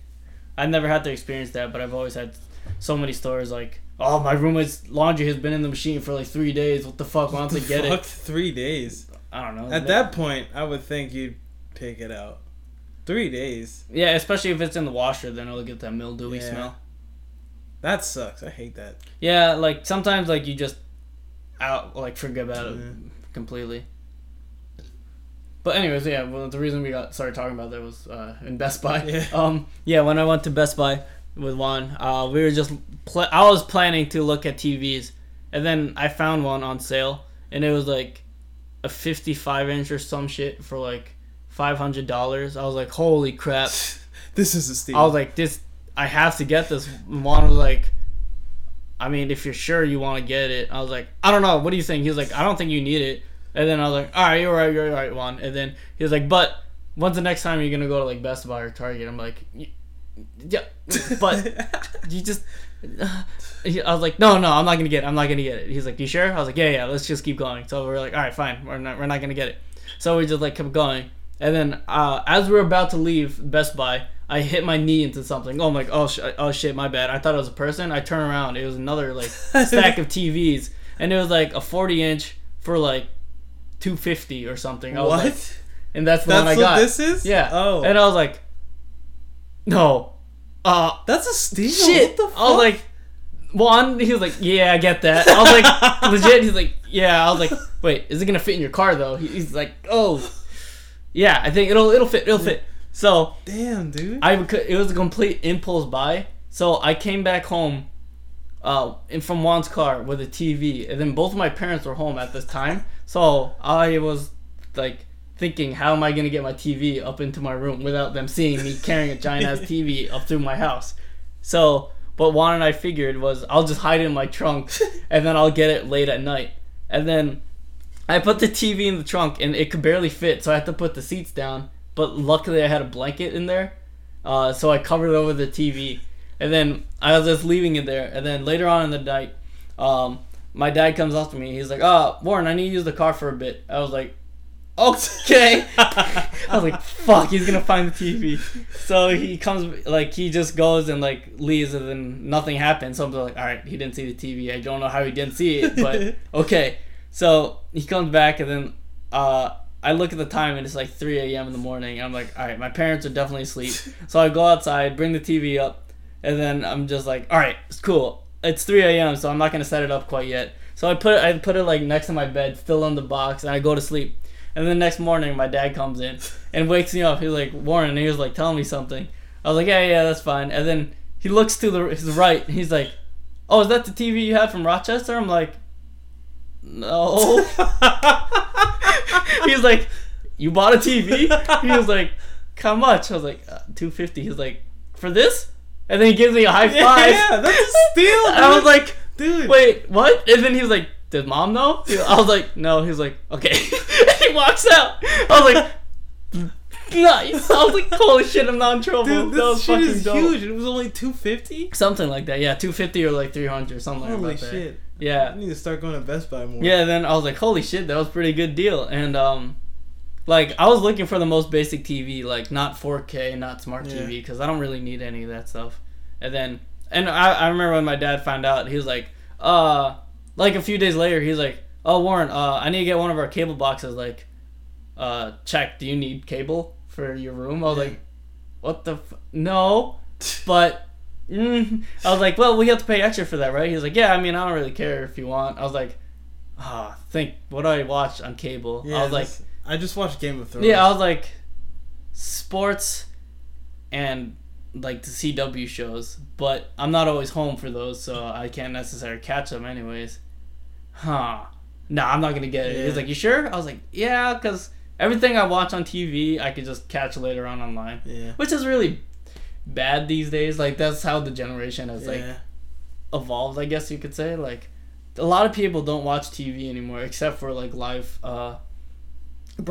I've never had to experience that, but I've always had so many stories like, oh, my roommate's laundry has been in the machine for like three days. What the fuck? Why don't they get Fuck it? three days. I don't know. At that point, I would think you'd pick it out. Three days. yeah, especially if it's in the washer, then it'll get that mildewy Yeah. smell. That sucks. I hate that. Yeah, like sometimes like you just out like forget about it completely. But anyways, yeah. Well, the reason we got started talking about that was uh, in Best Buy. Yeah. Um. Yeah. When I went to Best Buy, with Juan. Uh, we were just pl- I was planning to look at TVs, and then I found one on sale, and it was like a 55 inch or some shit for like five hundred dollars. I was like, holy crap! This is a steal. I was like, this I have to get this. Juan was like, I mean, if you're sure you want to get it, I was like, I don't know. What do you think? He was like, I don't think you need it. And then I was like, all right, you're right, you're right, Juan. And then he was like, but when's the next time you're gonna go to like Best Buy or Target? I'm like, "Y- yeah, but you just. I was like, no, no, I'm not gonna get it. I'm not gonna get it. He's like, you sure? I was like, yeah, yeah. Let's just keep going. So we're like, all right, fine. We're not, we're not gonna get it. So we just like kept going. And then uh, as we are about to leave Best Buy, I hit my knee into something. Oh my, oh, sh- oh shit, my bad. I thought it was a person. I turn around, it was another like stack of TVs, and it was like a 40 inch for like 250 or something. I what? like- and that's the That's one I what got. this is? Yeah. Oh. And I was like, no. Uh, That's a steal. shit. What the fuck? I was like, Juan. He was like, yeah, I get that. I was like, legit. He's like, yeah. I was like, wait, is it gonna fit in your car though? He- He's like, oh, yeah. I think it'll it'll fit. It'll fit. So Damn, dude. I could- it was a complete impulse buy. So I came back home, uh, in from Juan's car with a TV, and then both of my parents were home at this time. So I was like thinking, how am I gonna get my TV up into my room without them seeing me carrying a giant ass TV up through my house? So what Juan and I figured was I'll just hide it in my trunk, and then I'll get it late at night, and then. I put the TV in the trunk and it could barely fit, so I had to put the seats down. But luckily, I had a blanket in there, uh, so I covered over the TV. And then I was just leaving it there. And then later on in the night, um, my dad comes up to me. He's like, "Oh, Warren, I need to use the car for a bit." I was like, "Okay." I was like, "Fuck, he's gonna find the TV." So he comes, like, he just goes and like leaves, and then nothing happens. So I'm like, "All right, he didn't see the TV. I don't know how he didn't see it, but okay." So he comes back, and then uh, I look at the time, and it's like 3 a.m. in the morning. I'm like, all right, my parents are definitely asleep. So I go outside, bring the TV up, and then I'm just like, all right, it's cool. It's 3 a.m., so I'm not gonna set it up quite yet. So I put it, I put it like next to my bed, still in the box, and I go to sleep. And then the next morning, my dad comes in and wakes me up. He's like, Warren, and he was like, telling me something. I was like, yeah, yeah, that's fine. And then he looks to the his right, and he's like, oh, is that the TV you had from Rochester? I'm like, no. he's like, "You bought a TV?" He was like, "How much?" I was like, uh, 250 He's like, "For this?" And then he gives me a high five. Yeah, that's a steal, And I was like, dude. "Wait, what?" And then he was like, "Did mom know?" I was like, "No." He's like, "Okay." he walks out. I was like, "Nice." I was like, "Holy shit, I'm not in trouble." Dude, that was this shit fucking is dope. huge. It was only 250 Something like that. Yeah, 250 or like 300 or something Holy like that. Holy shit. Yeah. I need to start going to Best Buy more. Yeah, then I was like, holy shit, that was a pretty good deal. And um like I was looking for the most basic TV, like not 4K, not smart TV because I don't really need any of that stuff. And then and I, I remember when my dad found out, he was like, uh like a few days later, he's like, "Oh, Warren, uh I need to get one of our cable boxes like uh check, do you need cable for your room?" I was like, "What the f- No." But mm, I was like, well, we have to pay extra for that, right? He's like, yeah, I mean, I don't really care if you want. I was like, ah, think, what do I watch on cable? Yeah, I was like, I just watched Game of Thrones. yeah, I was like, sports and like the CW shows, but I'm not always home for those, so I can't necessarily catch them anyways. Huh. Nah, I'm not gonna get it. He's like, you sure? I was like, yeah, because everything I watch on TV, I could just catch later on online yeah. which is really bad these days. Like that's how the generation has like evolved, I guess you could say. Like a lot of people don't watch TV anymore, except for like live uh,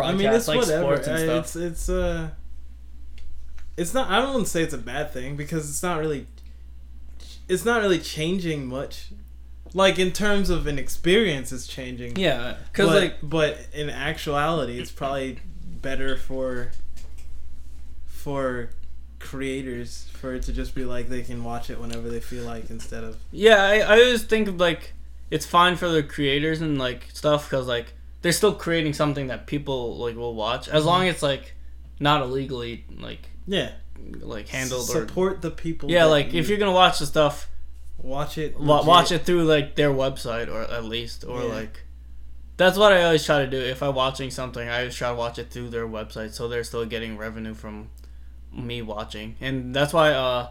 I mean, it's like whatever. sports and stuff. It's it's uh, it's not. I don't want to say it's a bad thing because it's not really. It's not really changing much. Like in terms of an experience, it's changing. yeah, because like but in actuality, it's probably better for for creators for it to just be like they can watch it whenever they feel like instead of yeah, I, I always think of like it's fine for the creators and like stuff because like they're still creating something that people like will watch as mm-hmm. long as it's like not illegally like yeah like handled or support the people. yeah like you- if you're gonna watch the stuff watch it, legit. watch it through like their website or at least or Yeah. like that's what I always try to do if I'm watching something I always try to watch it through their website so they're still getting revenue from me watching and that's why uh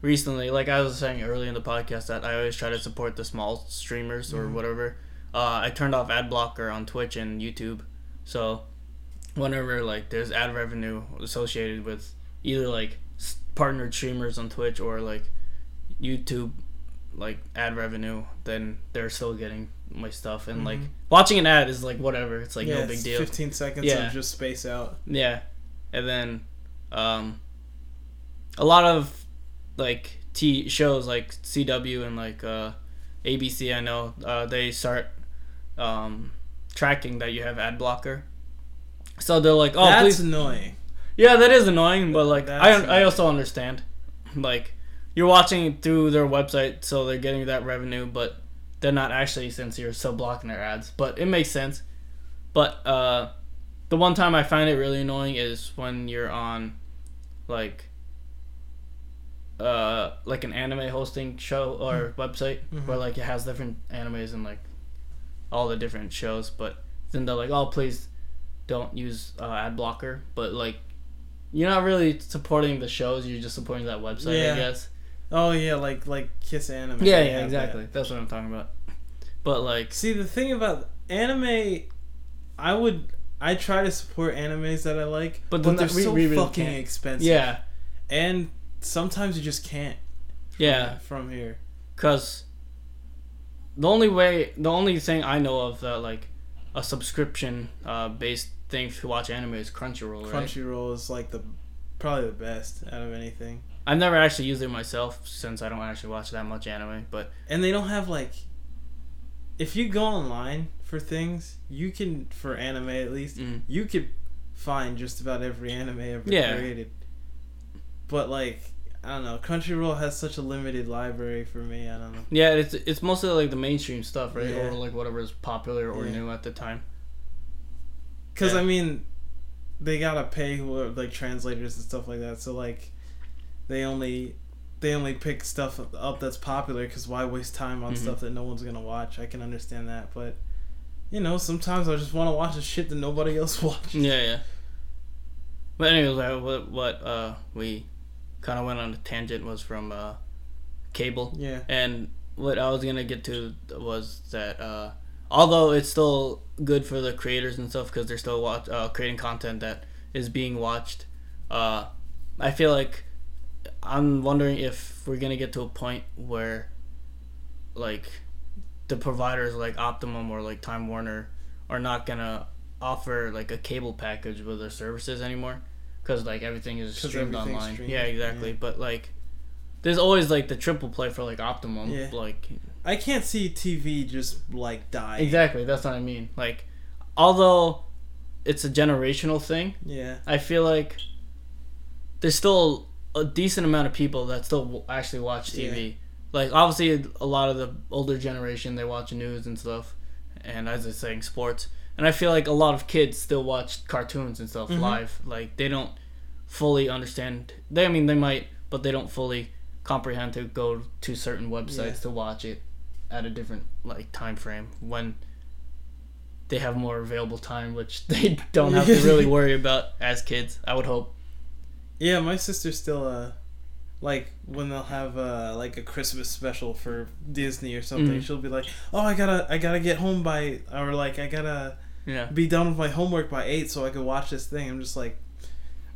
recently, like I was saying early in the podcast, that I always try to support the small streamers or Mhm. whatever. Uh, I turned off ad blocker on Twitch and YouTube, so whenever like there's ad revenue associated with either like partnered streamers on Twitch or like YouTube like ad revenue, then they're still getting my stuff. And like Mhm. watching an ad is like whatever. It's like yeah, no big deal. Fifteen seconds Yeah. of just space out. Yeah, and then um, a lot of like T shows like CW and like uh, ABC. I know uh, they start um, tracking that you have ad blocker. So they're like, oh, That's please, annoying. Yeah, that is annoying, but like That's I I also understand, like you're watching through their website, so they're getting that revenue, but they're not actually since you're still blocking their ads. But it makes sense. But uh, the one time I find it really annoying is when you're on, like, uh, like an anime hosting show or website Mhm. where like it has different animes and like all the different shows, but then they're like, oh please don't use uh, ad blocker, but like you're not really supporting the shows, you're just supporting that website, Yeah. I guess. Oh yeah, like like Kiss Anime. Yeah, yeah, that. exactly. That's what I'm talking about. But like, See, the thing about anime, I would I try to support animes that I like, But but, they're that- we- so we really fucking can't. expensive. yeah, and sometimes you just can't. from- Yeah. from here. Cause the only way, the only thing I know of that like a subscription uh, based thing to watch anime is Crunchyroll, right? Crunchyroll is like the probably the best out of anything, I've never actually used it myself since I don't actually watch that much anime, but and they don't have like. If you go online for things, you can for anime at least mm, you could find just about every anime ever Yeah. created. But like I don't know, Crunchyroll has such a limited library for me. I don't know. yeah, it's it's mostly like the mainstream stuff, right? Yeah. Or like whatever is popular or Yeah. new at the time. Because Yeah. I mean, they gotta pay who are, like translators and stuff like that. So like, they only they only pick stuff up that's popular. Because why waste time on Mhm. stuff that no one's gonna watch? I can understand that, but you know, sometimes I just want to watch the shit that nobody else watches. Yeah, yeah. But anyways, uh, what what uh we kind of went on a tangent was from uh cable. Yeah. And what I was gonna get to was that uh, although it's still good for the creators and stuff because they're still watch, uh, creating content that is being watched, uh, I feel like I'm wondering if we're gonna get to a point where, like, the providers like Optimum or like Time Warner are not gonna offer like a cable package with their services anymore because like everything is streamed online. streamed, Yeah, exactly. yeah. But like, there's always like the triple play for like Optimum. Yeah. Like I can't see TV just like die. exactly, that's what I mean. Like, although it's a generational thing, Yeah. I feel like there's still a decent amount of people that still actually watch TV. Like obviously a lot of the older generation they watch news and stuff, and as I was saying sports. And I feel like a lot of kids still watch cartoons and stuff Mhm. live. Like they don't fully understand. They I mean they might, but they don't fully comprehend to go to certain websites Yeah. to watch it at a different like time frame when they have more available time, which they don't have to really worry about as kids. I would hope. Yeah, my sister still uh like when they'll have uh like a Christmas special for Disney or something, Mhm. she'll be like, "Oh, I gotta, I gotta get home by, or like I gotta Yeah. be done with my homework by eight so I can watch this thing." I'm just like,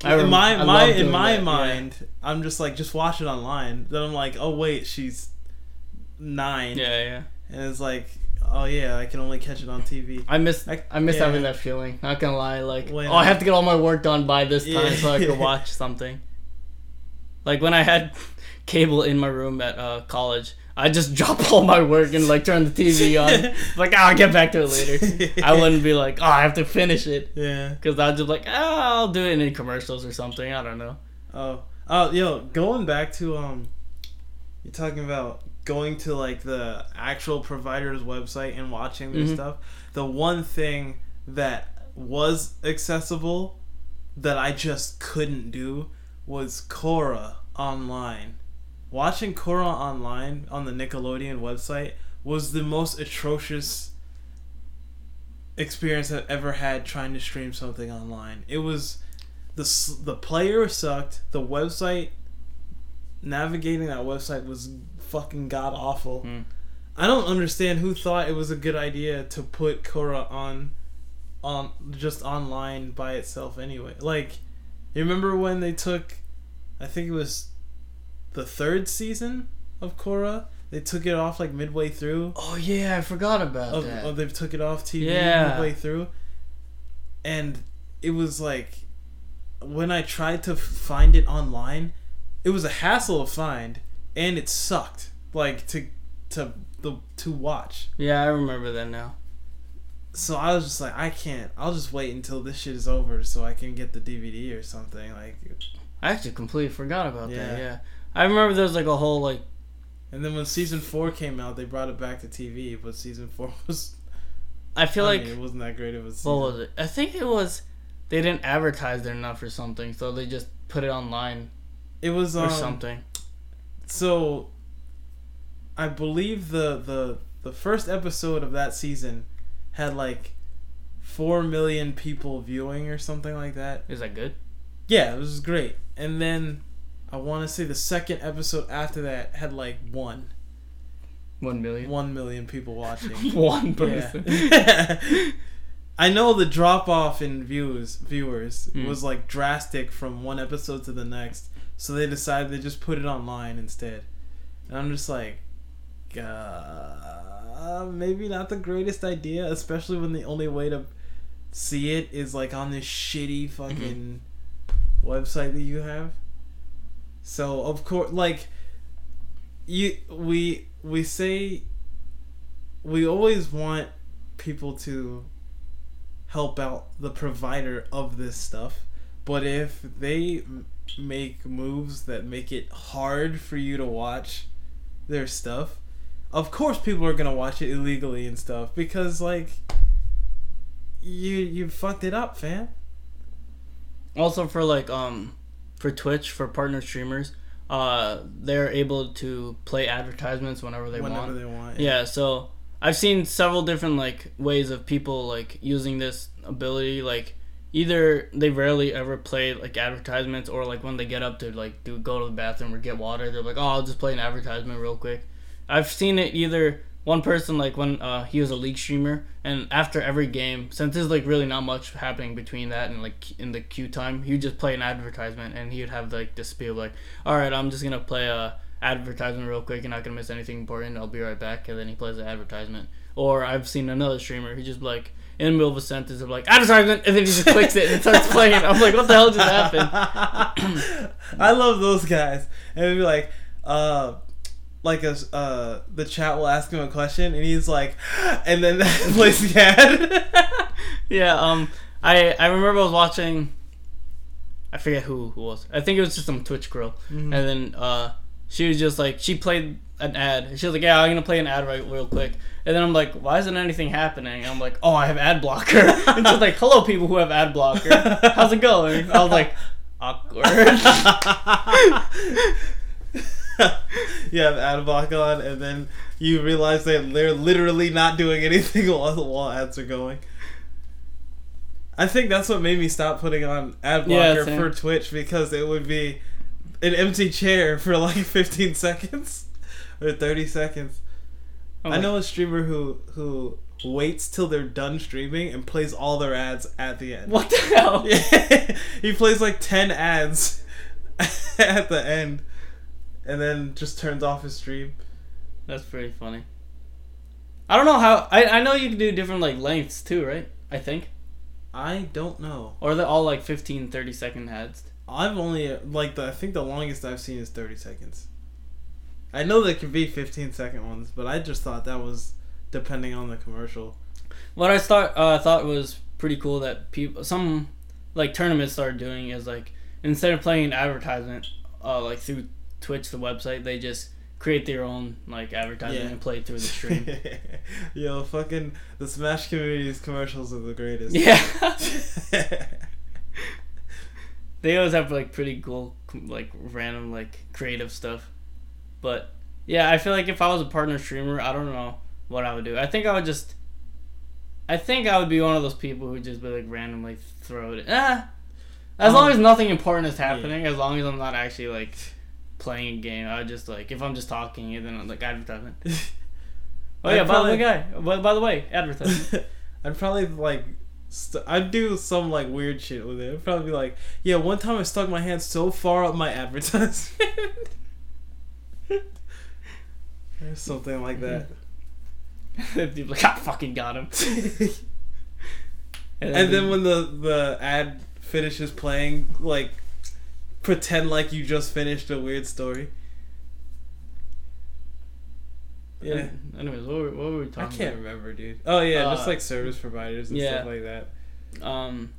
I in rem- my I my in my that, yeah. mind, I'm just like, just watch it online. Then I'm like, oh wait, she's nine, Yeah, yeah. and it's like, oh yeah, I can only catch it on TV. I miss I- I, miss yeah. having that feeling. Not gonna lie, like When- oh, I have to get all my work done by this time Yeah. so I can watch something. Like when I had cable in my room at uh, college, I just drop all my work and like turn the TV on. like oh, I'll get back to it later. I wouldn't be like oh, I have to finish it Yeah. because I'd just like oh, I'll do it in commercials or something. I don't know. Oh, oh, yo, going back to um, you're talking about going to like the actual provider's website and watching their Mhm. stuff. The one thing that was accessible that I just couldn't do was Korra online. Watching Korra online on the Nickelodeon website was the most atrocious experience I've ever had trying to stream something online. It was the the player sucked. The website navigating that website was fucking god awful. Mm. I don't understand who thought it was a good idea to put Korra on on just online by itself anyway. Like you remember when they took I think it was the third season of Korra? They took it off like midway through. Oh yeah, I forgot about Of, that. of they took it off TV Yeah. midway through. And it was like when I tried to find it online, it was a hassle to find and it sucked. Like to to the to watch. yeah, I remember that now. So I was just like, I can't. I'll just wait until this shit is over so I can get the DVD or something. Like, I actually completely forgot about Yeah. that. Yeah, I remember there was like a whole like and then when season four came out, they brought it back to TV. But season four was, I feel I like mean, it wasn't that great of a what was it? I think it was they didn't advertise it enough or something, so they just put it online It was or um, something. So, I believe the the the first episode of that season had like four million people viewing or something like that. Is that good? Yeah, it was great. And then I want to say the second episode after that had like one One million. one million people watching. One person. Yeah. I know the drop off in views viewers Mm. was like drastic from one episode to the next, so they decided to just put it online instead. And I'm just like, uh, maybe not the greatest idea, especially when the only way to see it is like on this shitty fucking website that you have. So of course, like you, we we say we always want people to help out the provider of this stuff, but if they make moves that make it hard for you to watch their stuff, of course people are gonna watch it illegally and stuff because like you you fucked it up, fam. Also for like um for Twitch for partner streamers, uh they're able to play advertisements whenever they whenever want. they want. Yeah, so I've seen several different like ways of people like using this ability. Like either they rarely ever play like advertisements, or like when they get up to like do go to the bathroom or get water, they're like, oh, I'll just play an advertisement real quick. I've seen it either one person like when uh, he was a league streamer, and after every game, since there's like really not much happening between that and like in the queue time, he would just play an advertisement, and he would have like this spiel like, all right, I'm just gonna play a advertisement real quick. You're not gonna miss anything important. I'll be right back, and then he plays the advertisement. Or I've seen another streamer who just like in the middle of a sentence of like advertisement, and then he just clicks it and starts playing. I'm like, what the hell just happened? I love those guys. And it'd be like, uh, like a uh, the chat will ask him a question, and he's like, and then plays the ad. yeah. Um. I I remember I was watching. I forget who who was. I think it was just some Twitch girl, Mhm. and then uh, she was just like she played an ad. She was like, "Yeah, I'm gonna play an ad right real quick." And then I'm like, "Why isn't anything happening?" And I'm like, "Oh, I have ad blocker." and she's like, "Hello, people who have ad blocker. How's it going?" I was like, "Awkward." you have ad on, and then you realize that they're literally not doing anything while, while ads are going. I think that's what made me stop putting on ad Yeah, blocker same. for Twitch because it would be an empty chair for like 15 seconds or 30 seconds. I'm I know a streamer who who waits till they're done streaming and plays all their ads at the end. What the hell? Yeah, he plays like 10 ads at the end and then just turns off his stream. That's pretty funny. I don't know how. I I know you can do different like lengths too, right? I think. I don't know. Or they're all like 15, 30 second ads. I've only like the I think the longest I've seen is 30 seconds. I know there can be 15 second ones, but I just thought that was depending on the commercial. What I start uh, thought was pretty cool that people some like tournaments started doing is like instead of playing an advertisement uh, like through Twitch the website they just create their own like advertising Yeah. and play through the stream. Yo, fucking the Smash community's commercials are the greatest. yeah. they always have like pretty cool like random like creative stuff. But yeah, I feel like if I was a partner streamer, I don't know what I would do. I think I would just I think I would be one of those people who just be like randomly throw it. Ah, as long Um, as nothing important is happening, as long as I'm not actually like playing a game. I just like if I'm just talking and then like advertisement. Oh I'd yeah, by the way, guy. By, by the way, advertisement. I'd probably like. St- I'd do some like weird shit with it. I'd probably be like, yeah, one time I stuck my hand so far up my advertisement. or something like that. People like I fucking got him. And then when the the ad finishes playing, like pretend like you just finished a weird story. Yeah. Anyways, what were, what were we talking? I can't remember, dude. Oh yeah, just Uh, like service providers and yeah. stuff like that. about? Um.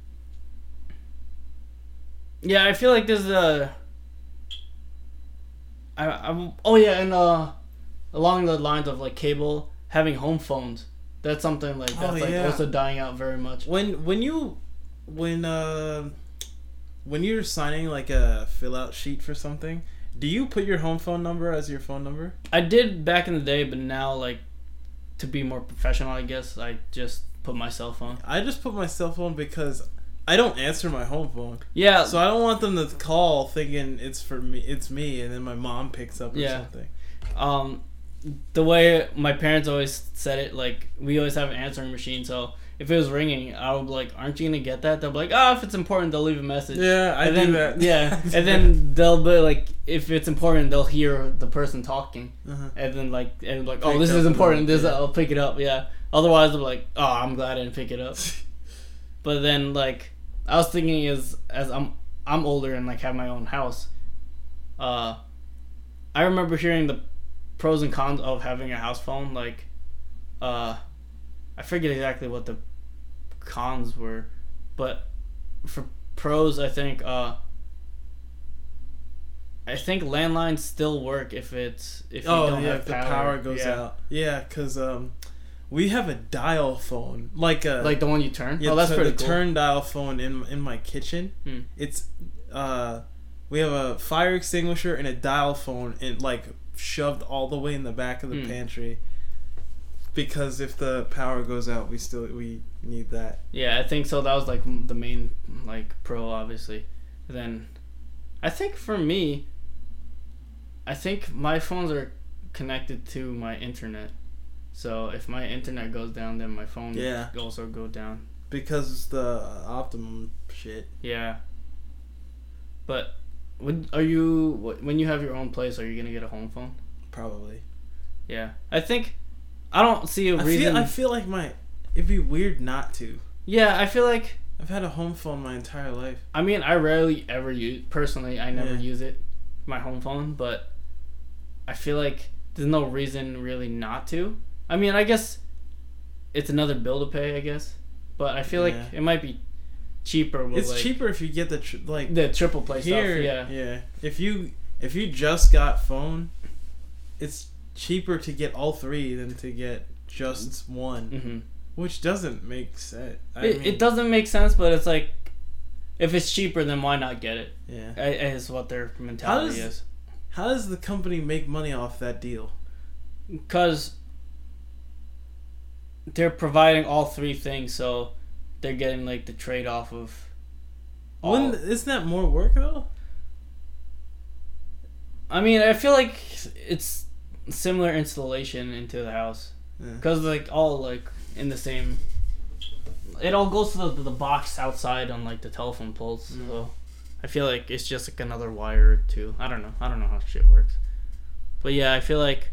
Yeah, I feel like there's a. I I'm oh yeah, and uh, along the lines of like cable having home phones. That's something like Oh, that's like also dying out very much. When when you when uh when you're signing like a fill out sheet for something, do you put your home phone number as your phone number? I did back in the day, but now like to be more professional, I guess I just put my cell phone. I just put my cell phone because I don't answer my home phone. Yeah, So I don't want them to call thinking it's for me it's me and then my mom picks up or Yeah. something. um the way my parents always said it like we always have an answering machine so if it was ringing i would be like aren't you gonna get that they'll be like oh if it's important they'll leave a message Yeah, I and do then, that. yeah and then they'll be like if it's important they'll hear the person talking uh-huh. and then like and like oh Pick this is important this yeah. i'll pick it up yeah otherwise i'm like oh i'm glad i didn't pick it up but then like i was thinking is as i'm i'm older and like have my own house uh i remember hearing the pros and cons of having a house phone like uh i forget exactly what the cons were but for pros i think uh I think landlines still work if it's if you Oh don't yeah, have if the power, power goes Yeah. out. Yeah, cause um, we have a dial phone, like a like the one you turn. yeah, oh, that's the, pretty the cool. turn dial phone in in my kitchen. Hmm. It's uh, we have a fire extinguisher and a dial phone, and like shoved all the way in the back of the Hmm. pantry. Because if the power goes out, we still we need that. Yeah, I think so. That was like the main like pro, obviously. Then, I think for me, I think my phones are connected to my internet. So if my internet goes down, then my phone Yeah. also go down. Because it's the optimum shit. Yeah. But, would are you when you have your own place? Are you gonna get a home phone? Probably. Yeah, I think. I don't see a I reason. feel I feel like my it'd be weird not to. yeah, I feel like I've had a home phone my entire life. I mean, I rarely ever use personally. I never Yeah. use it, my home phone, but I feel like there's no reason really not to. I mean, I guess it's another bill to pay, I guess, but I feel like it might be cheaper. With It's like, cheaper if you get the tr- like The triple play here. stuff, yeah. yeah. If you if you just got phone, it's cheaper to get all three than to get just one, hmm which doesn't make sense. I It, mean, it doesn't make sense, but it's like if it's cheaper, then why not get it? Yeah. Is what their mentality does- is. How does the company make money off that deal? because they're providing all three things, so they're getting like the trade off of. all- Wouldn't, isn't that more work though? I mean, I feel like it's similar installation into the house Yeah. because like all like in the same. It all goes to the, the box outside on like the telephone poles, Mm. so I feel like it's just like another wire or two. I don't know. I don't know how shit works, but yeah, I feel like.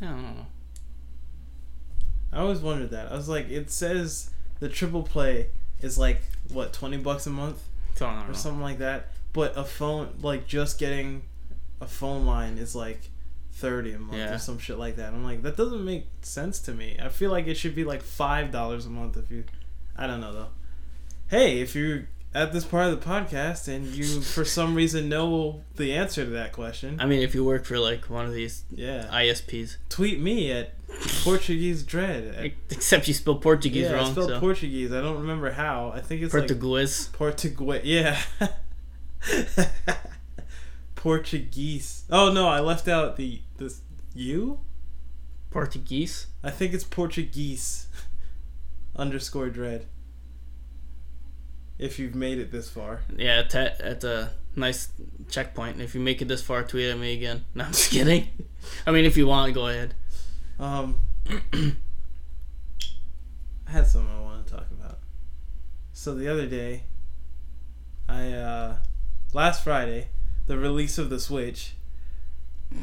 I don't know. I always wondered that. I was like, it says the triple play is like what twenty bucks a month. Or know. something like that. But a phone, like just getting a phone line is like thirty a month Yeah. or some shit like that. I'm like, that doesn't make sense to me. I feel like it should be like five dollars a month if you. I don't know though. Hey, if you're at this part of the podcast and you for some reason know the answer to that question, I mean, if you work for like one of these yeah, ISPs, tweet me at Portuguese Dread. At, except you spell Portuguese yeah, I wrong. spelled So. Portuguese. I don't remember how. I think it's like Portuguese. Portuguese. Yeah. Portuguese. Oh no, I left out the this you. Portuguese. I think it's Portuguese. Underscore dread. if you've made it this far. Yeah, it's at, at a nice checkpoint. If you make it this far, tweet at me again. No, I'm just kidding. I mean, if you want, go ahead. Um, I had something I want to talk about. So the other day, I uh, last Friday, the release of the Switch.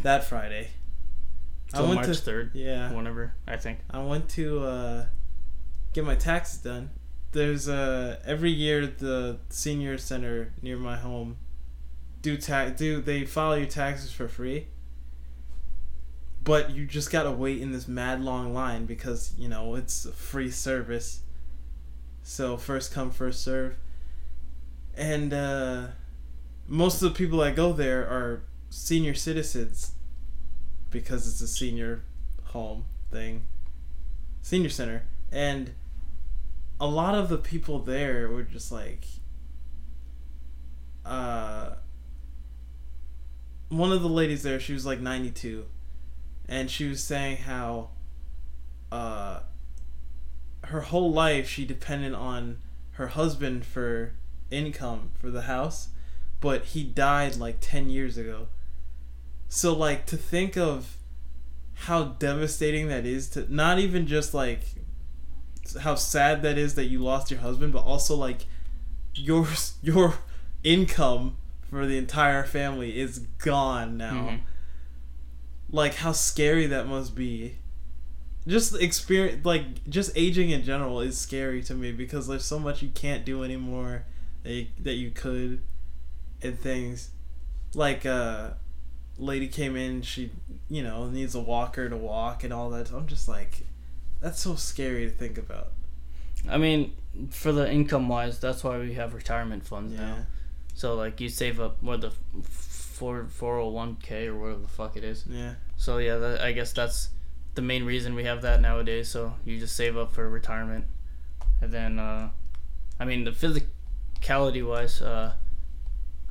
That Friday, I went March third, yeah, whenever I think. I went to uh, get my taxes done. There's uh, every year the senior center near my home do tax do they file your taxes for free. But you just gotta wait in this mad long line because you know it's a free service. So first come first serve. And uh, most of the people that go there are senior citizens because it's a senior home thing senior center. And a lot of the people there were just like uh one of the ladies there she was like 92 and she was saying how uh her whole life she depended on her husband for income for the house but he died like 10 years ago so like to think of how devastating that is to not even just like how sad that is that you lost your husband, but also like your your income for the entire family is gone now. Mhm. Like how scary that must be. Just experience like just aging in general is scary to me because there's so much you can't do anymore that you, that you could and things like uh lady came in she you know needs a walker to walk and all that i'm just like that's so scary to think about I mean, for the income wise, that's why we have retirement funds yeah now. So like you save up what the four four hundred one k or whatever the fuck it is. yeah So yeah, that, I guess that's the main reason we have that nowadays. So you just save up for retirement, and then uh, I mean the physicality wise, uh,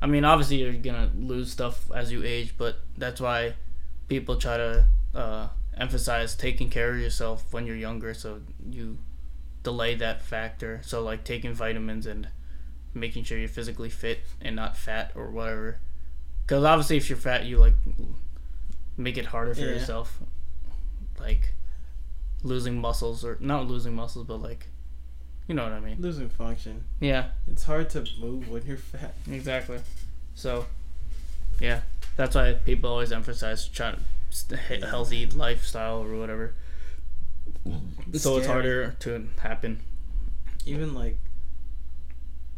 I mean obviously you're gonna lose stuff as you age, but that's why people try to uh, emphasize taking care of yourself when you're younger, so you delay that factor. So like taking vitamins and making sure you're physically fit and not fat or whatever. Because obviously, if you're fat, you like make it harder for Yeah. yourself, like losing muscles or not losing muscles, but like you know what I mean. losing function Yeah, it's hard to move when you're fat exactly. So, yeah, that's why people always emphasize trying to hit a healthy lifestyle or whatever. so it's harder to happen. even like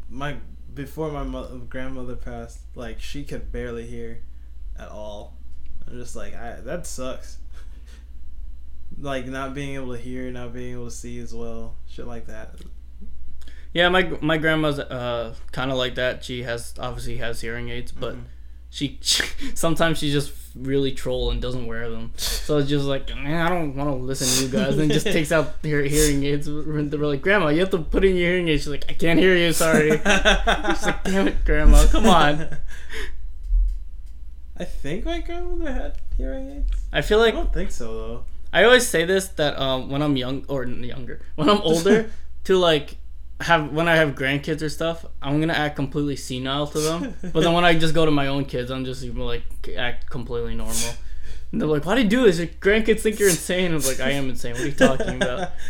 my before my mo- grandmother passed like she could barely hear at all i'm just like I, that sucks like not being able to hear not being able to see as well shit like that Yeah, my my grandma's uh kind of like that. She has obviously has hearing aids, but Mhm. she, sometimes she just really troll and doesn't wear them. So it's just like, man, I don't want to listen to you guys, and just takes out her hearing aids. They're like, Grandma, you have to put in your hearing aids. She's like, I can't hear you. Sorry. She's like, damn it, Grandma, come on. i think my grandmother had hearing aids I feel like i don't think so though I always say this that um when I'm young or younger, when I'm older, to like have when I have grandkids or stuff, I'm gonna act completely senile to them. But then when I just go to my own kids, I'm just like act completely normal. And they're like, "Why do you do this? Your grandkids think you're insane." I was like, "I am insane. What are you talking about?"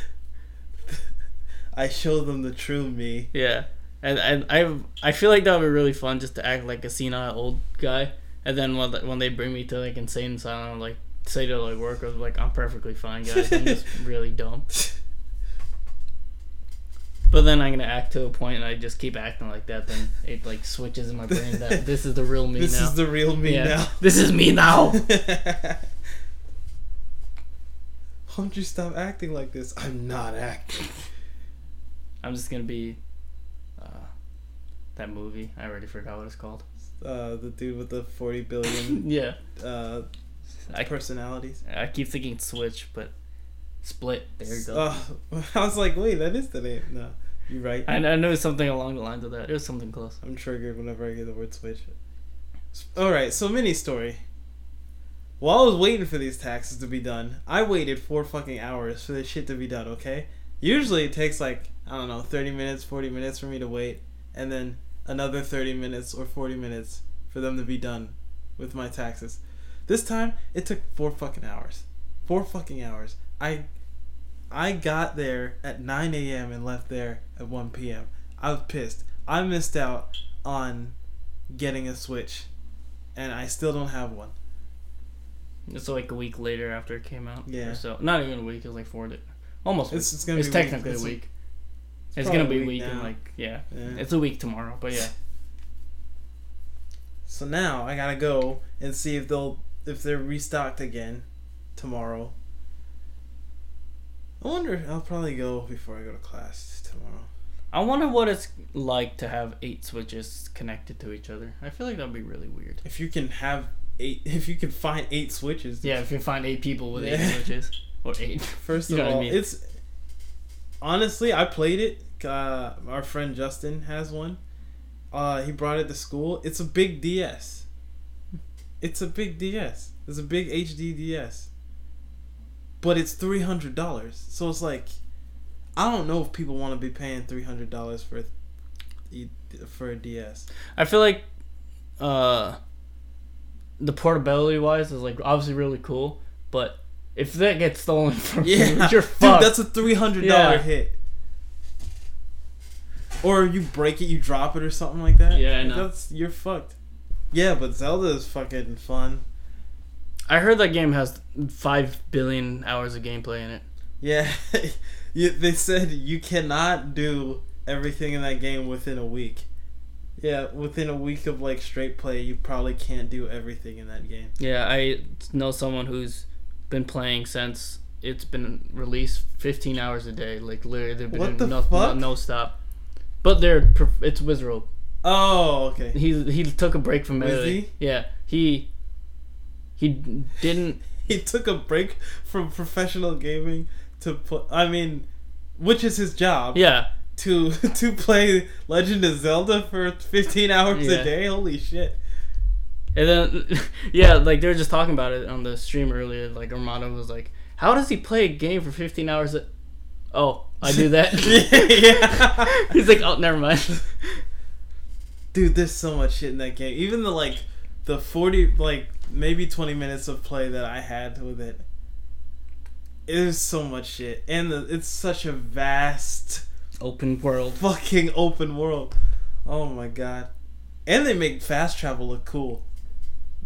i show them the true me Yeah, and and I I feel like that would be really fun just to act like a senile old guy, and then when when they bring me to like insane asylum, I'm like say to like workers like I'm perfectly fine, guys. I'm just really dumb. But then I'm gonna act to a point, and I just keep acting like that. Then it like switches in my brain that this is the real me this now. is the real me yeah, now this is me now. Why don't you stop acting like this? I'm not acting. I'm just gonna be uh, that movie. I already forgot what it's called. Uh, the dude with the 40 billion yeah, uh, I personalities. I keep thinking Switch, but Split. There you go. Uh, I was like, wait, that is the name. No, you're right. I, I know something along the lines of that. It was something close. I'm triggered whenever I hear the word switch. All right, so mini story. While I was waiting for these taxes to be done, I waited four fucking hours for this shit to be done. Okay, usually it takes like I don't know, thirty minutes, forty minutes for me to wait, and then another 30 minutes or 40 minutes for them to be done with my taxes. This time it took 4 fucking hours. 4 fucking hours. I I got there at 9 a.m. and left there at 1 p.m. I was pissed. I missed out on getting a Switch and I still don't have one. It's like a week later after it came out. Yeah. So not even a week. It's like four days. Almost. It's, It's, it's gonna it's be a week. technically a week. It's, probably gonna be a week week in like yeah. Yeah. It's a week tomorrow, but yeah. So now I gotta go and see if they'll if they're restocked again tomorrow. I wonder. I'll probably go before I go to class tomorrow. I wonder what it's like to have eight switches connected to each other. I feel like that'd be really weird. If you can have eight, if you can find eight switches. Yeah, if you find eight people with eight switches or eight. First You of what I all, mean. it's honestly I played it. Uh, our friend Justin has one. Uh, he brought it to school. It's a big DS. It's a big DS. It's a big HD DS. But it's three hundred dollars. So it's like, I don't know if people want to be paying three hundred dollars for, a- for a DS. I feel like uh the portability wise is like obviously really cool, but if that gets stolen from you, Yeah, you're dude, fucked. that's a three hundred dollar Yeah. hit. Or you break it, you drop it, or something like that. Yeah, I know. That's you're fucked. Yeah, but Zelda is fucking fun. I heard that game has five billion hours of gameplay in it. Yeah, you, they said you cannot do everything in that game within a week. Yeah, within a week of like straight play, you probably can't do everything in that game. Yeah, I know someone who's been playing since it's been released 15 hours a day. Like literally, they've been What the no, fuck? no, no stop. But they're it's Wizzrobe. Oh, okay. He he took a break from he? Yeah, he he didn't. He took a break from professional gaming to put. I mean, which is his job. Yeah, to to play Legend of Zelda for 15 hours Yeah. a day. Holy shit. and then yeah, like they were just talking about it on the stream earlier. Like Armando was like, "How does he play a game for 15 hours?" A- oh, I do that. yeah. He's like, "Oh, never mind." Dude, there's so much shit in that game. Even the like the 40 like maybe 20 minutes of play that I had with it. There's so much shit. And the, it's such a vast Open world. fucking open world. Oh my god. And they make fast travel look cool.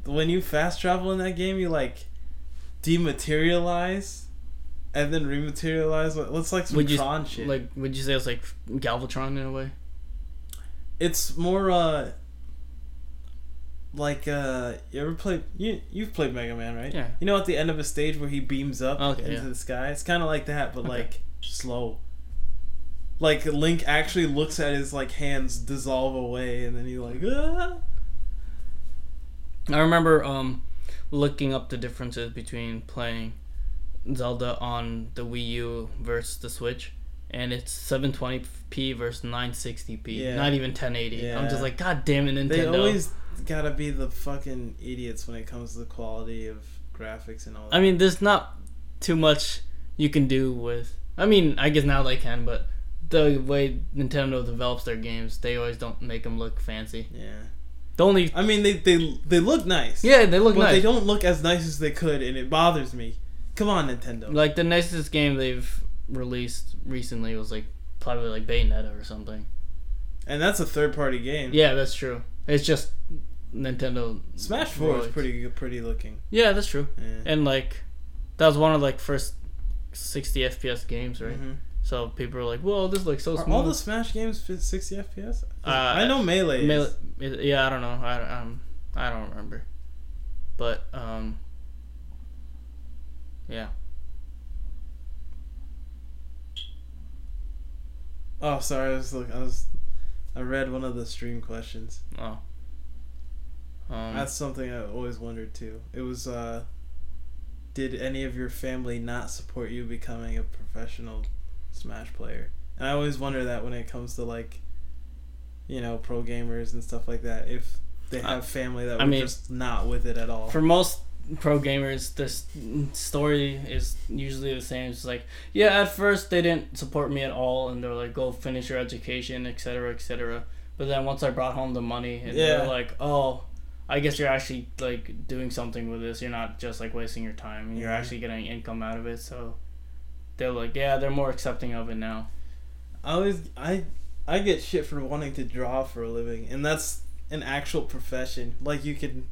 When you fast travel in that game, you like dematerialize and then rematerialize. It looks like some Would you Tron shit. like? Would you say it's like Galvatron in a way? it's more uh like uh you ever played you you've played Mega Man, right? Yeah. You know at the end of a stage where he beams up Okay, into yeah. the sky? It's kinda like that, but Okay. like slow. Like Link actually looks at his like hands dissolve away and then he like ah! I remember um looking up the differences between playing Zelda on the Wii U versus the Switch, and it's 720p versus 960p, Yeah. not even 1080. I'm just like, God damn it, Nintendo! They always gotta be the fucking idiots when it comes to the quality of graphics and all that. I mean, there's not too much you can do with. I mean, I guess now they can, but the way Nintendo develops their games, they always don't make them look fancy. yeah. The only I mean they they they look nice. yeah, they look nice. but nice. they don't look as nice as they could and it bothers me. Come on, Nintendo. Like the nicest game they've released recently was like probably like Bayonetta or something. And that's a third party game. Yeah, that's true. It's just Nintendo. Smash Four is pretty pretty looking. Yeah, that's true. Yeah. And like, that was one of like first 60 FPS games, right? Mhm. So people were like, "Whoa, this looks so Are smooth." all the Smash games fit 60 FPS? Uh, I know Melee. Mele- is. it- yeah, I don't know. I don't- um, I don't remember. But um, yeah. Oh, sorry. I was look. I was. I read one of the stream questions. Oh. Um, That's something I always wondered too. It was. uh Did any of your family not support you becoming a professional Smash player? And I always wonder that when it comes to like, you know, pro gamers and stuff like that. If they have family that I were mean, just not with it at all. for most pro gamers, this story is usually the same. It's like, yeah, at first they didn't support me at all, and they're like, go finish your education, etc., etc. But then once I brought home the money, and Yeah. they're like, "Oh, I guess you're actually like doing something with this. You're not just like wasting your time. You're Yeah. actually getting income out of it." So they're like, "Yeah, they're more accepting of it now." I always I I get shit for wanting to draw for a living, and that's an actual profession. Like you can,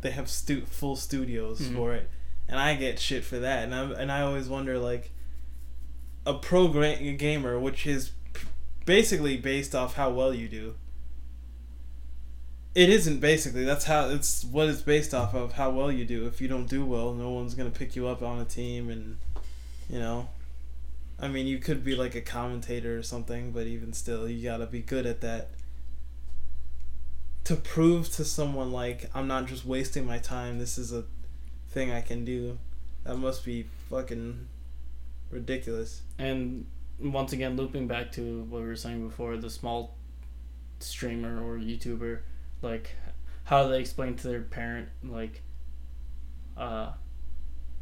they have stu- full studios Mhm. for it, and I get shit for that. And I and I always wonder like, a pro gra- gamer, which is p- basically based off how well you do. It isn't basically. That's how it's what it's based off of how well you do. If you don't do well, no one's gonna pick you up on a team, and you know. I mean, you could be like a commentator or something, but even still, you gotta be good at that. To prove to someone like I'm not just wasting my time. This is a thing I can do. That must be fucking ridiculous. And once again, looping back to what we were saying before, the small streamer or YouTuber, like, how they explain to their parent, like, uh,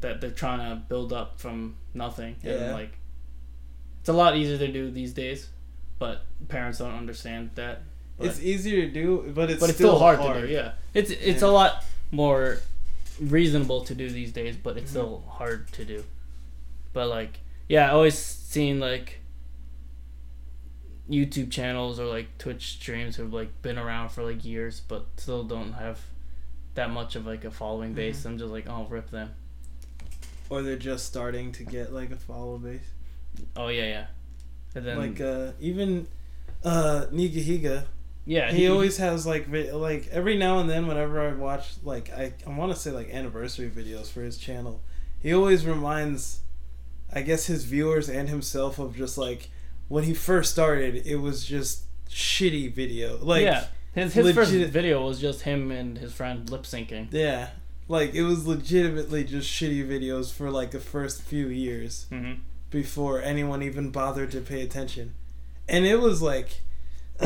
that they're trying to build up from nothing? Yeah. And, like, it's a lot easier to do these days, but parents don't understand that. But, it's easier to do, but it's but it's still, still hard, hard to do, yeah. It's, it's Yeah. a lot more reasonable to do these days, but it's Mhm. still hard to do. But, like, yeah, I always seen, like, YouTube channels or like Twitch streams who've like been around for like years, but still don't have that much of like a following base. Mhm. I'm just like, oh, rip them. Or they're just starting to get like a follow base. Oh yeah, yeah. And then like uh, even uh, Nigahiga, yeah, he always has like vi- like every now and then whenever I watch like I, I want to say like anniversary videos for his channel, he always reminds, I guess his viewers and himself of just like when he first started, it was just shitty video. Like yeah. His his first video was just him and his friend lip syncing. yeah, like it was legitimately just shitty videos for like the first few years. Mm-hmm. before anyone even bothered to pay attention. And it was like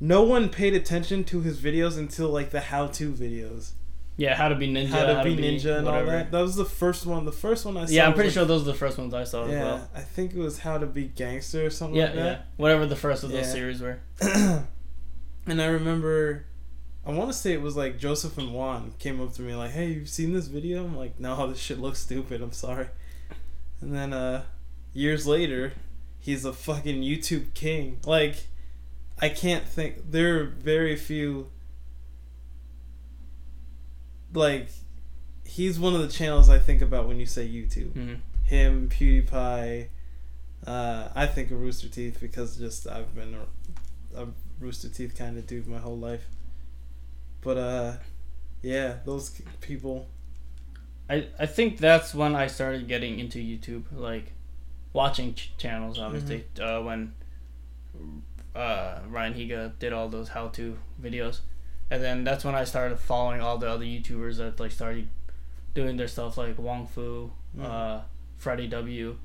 no one paid attention to his videos until like the how to videos. Yeah, how to be ninja, how to be ninja and all that. That was the first one. The first one I saw. Yeah, I'm pretty like- sure those are the first ones I saw as Yeah, well. I think it was how to be gangster or something Yeah, like yeah. Whatever the first of those Yeah. series were. and I remember I want to say it was like Joseph and Juan came up to me like, "Hey, you've seen this video?" I'm like, "No, this shit looks stupid. I'm sorry." And then uh years later, he's a fucking YouTube king. Like I can't think there are very few like he's one of the channels I think about when you say YouTube. hmm Him, PewDiePie, uh, I think of Rooster Teeth because just I've been a, a Rooster Teeth kind of dude my whole life. But uh, yeah, those people. I, I think that's when I started getting into YouTube, like watching ch- channels. Obviously, uh, when uh, Ryan Higa did all those how-to videos, and then that's when I started following all the other YouTubers that like started doing their stuff, like Wong Fu, Mhm. uh, Freddie W,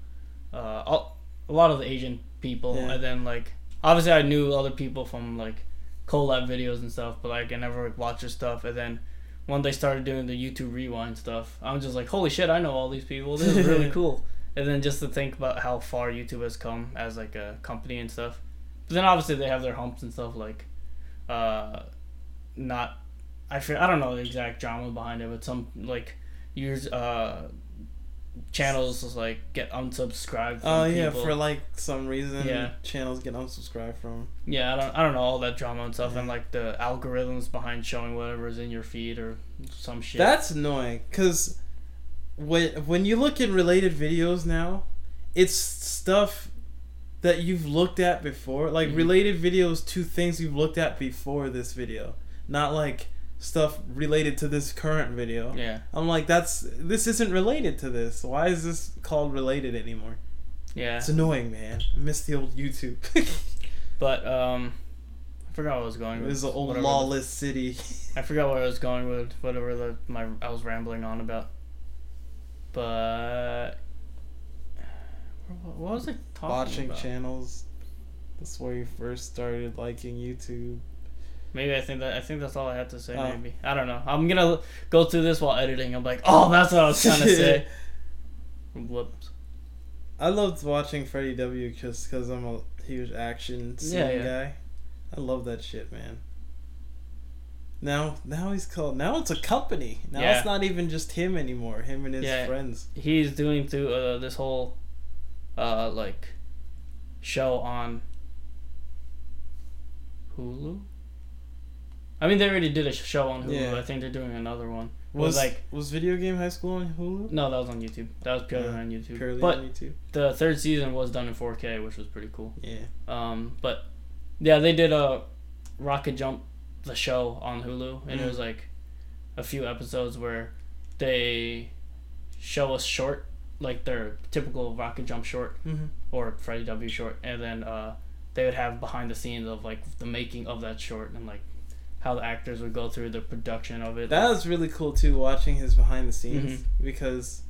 uh, all, a lot of the Asian people, Yeah. and then like obviously I knew other people from like collab videos and stuff, but like I never like, watched their stuff, and then when they started doing the YouTube rewind stuff, I'm just like, holy shit, I know all these people. This is really cool. And then just to think about how far YouTube has come as like a company and stuff. But then obviously they have their humps and stuff like, uh, not, I feel I don't know the exact drama behind it, but some like use uh channels like get unsubscribed. From Oh yeah, people. for like some reason, Yeah. channels get unsubscribed from. Yeah, I don't, I don't know all that drama and stuff, Yeah. and like the algorithms behind showing whatever is in your feed or some shit. That's annoying because when when you look at related videos now, it's stuff that you've looked at before, like Mhm. related videos to things you've looked at before this video, not like stuff related to this current video. yeah, I'm like, that's this isn't related to this. Why is this called related anymore? yeah. It's annoying, man. I miss the old YouTube. But um, I forgot what I was going it with. was an old whatever the- lawless city. I forgot what I was going with. Whatever the my I was rambling on about. But what what was I talking Watching about? channels. That's where you first started liking YouTube. Maybe I think that I think that's all I had to say. Oh. Maybe I don't know. I'm gonna go through this while editing. I'm like, oh, that's what I was trying to say. Whoops. I loved watching Freddie W just because I'm a huge action scene Yeah, yeah. guy. I love that shit, man. Now, now he's called. Now it's a company. Now Yeah. it's not even just him anymore. Him and his Yeah. friends. He's doing through uh, this whole, uh, like, show on Hulu. I mean, they already did a show on Hulu. Yeah. I think they're doing another one. Was Was like was Video Game High School on Hulu? no, that was on YouTube. That was purely Uh, on YouTube. Purely but on YouTube. the third season was done in 4K, which was pretty cool. Yeah. Um, but yeah, they did a Rocket Jump, the show on Hulu, and it Mhm. was like a few episodes where they show us short, like their typical Rocket Jump short Mm-hmm. or Freddie W short, and then uh, they would have behind the scenes of like the making of that short and like how the actors would go through the production of it. That was really cool too, watching his behind the scenes Mm-hmm. because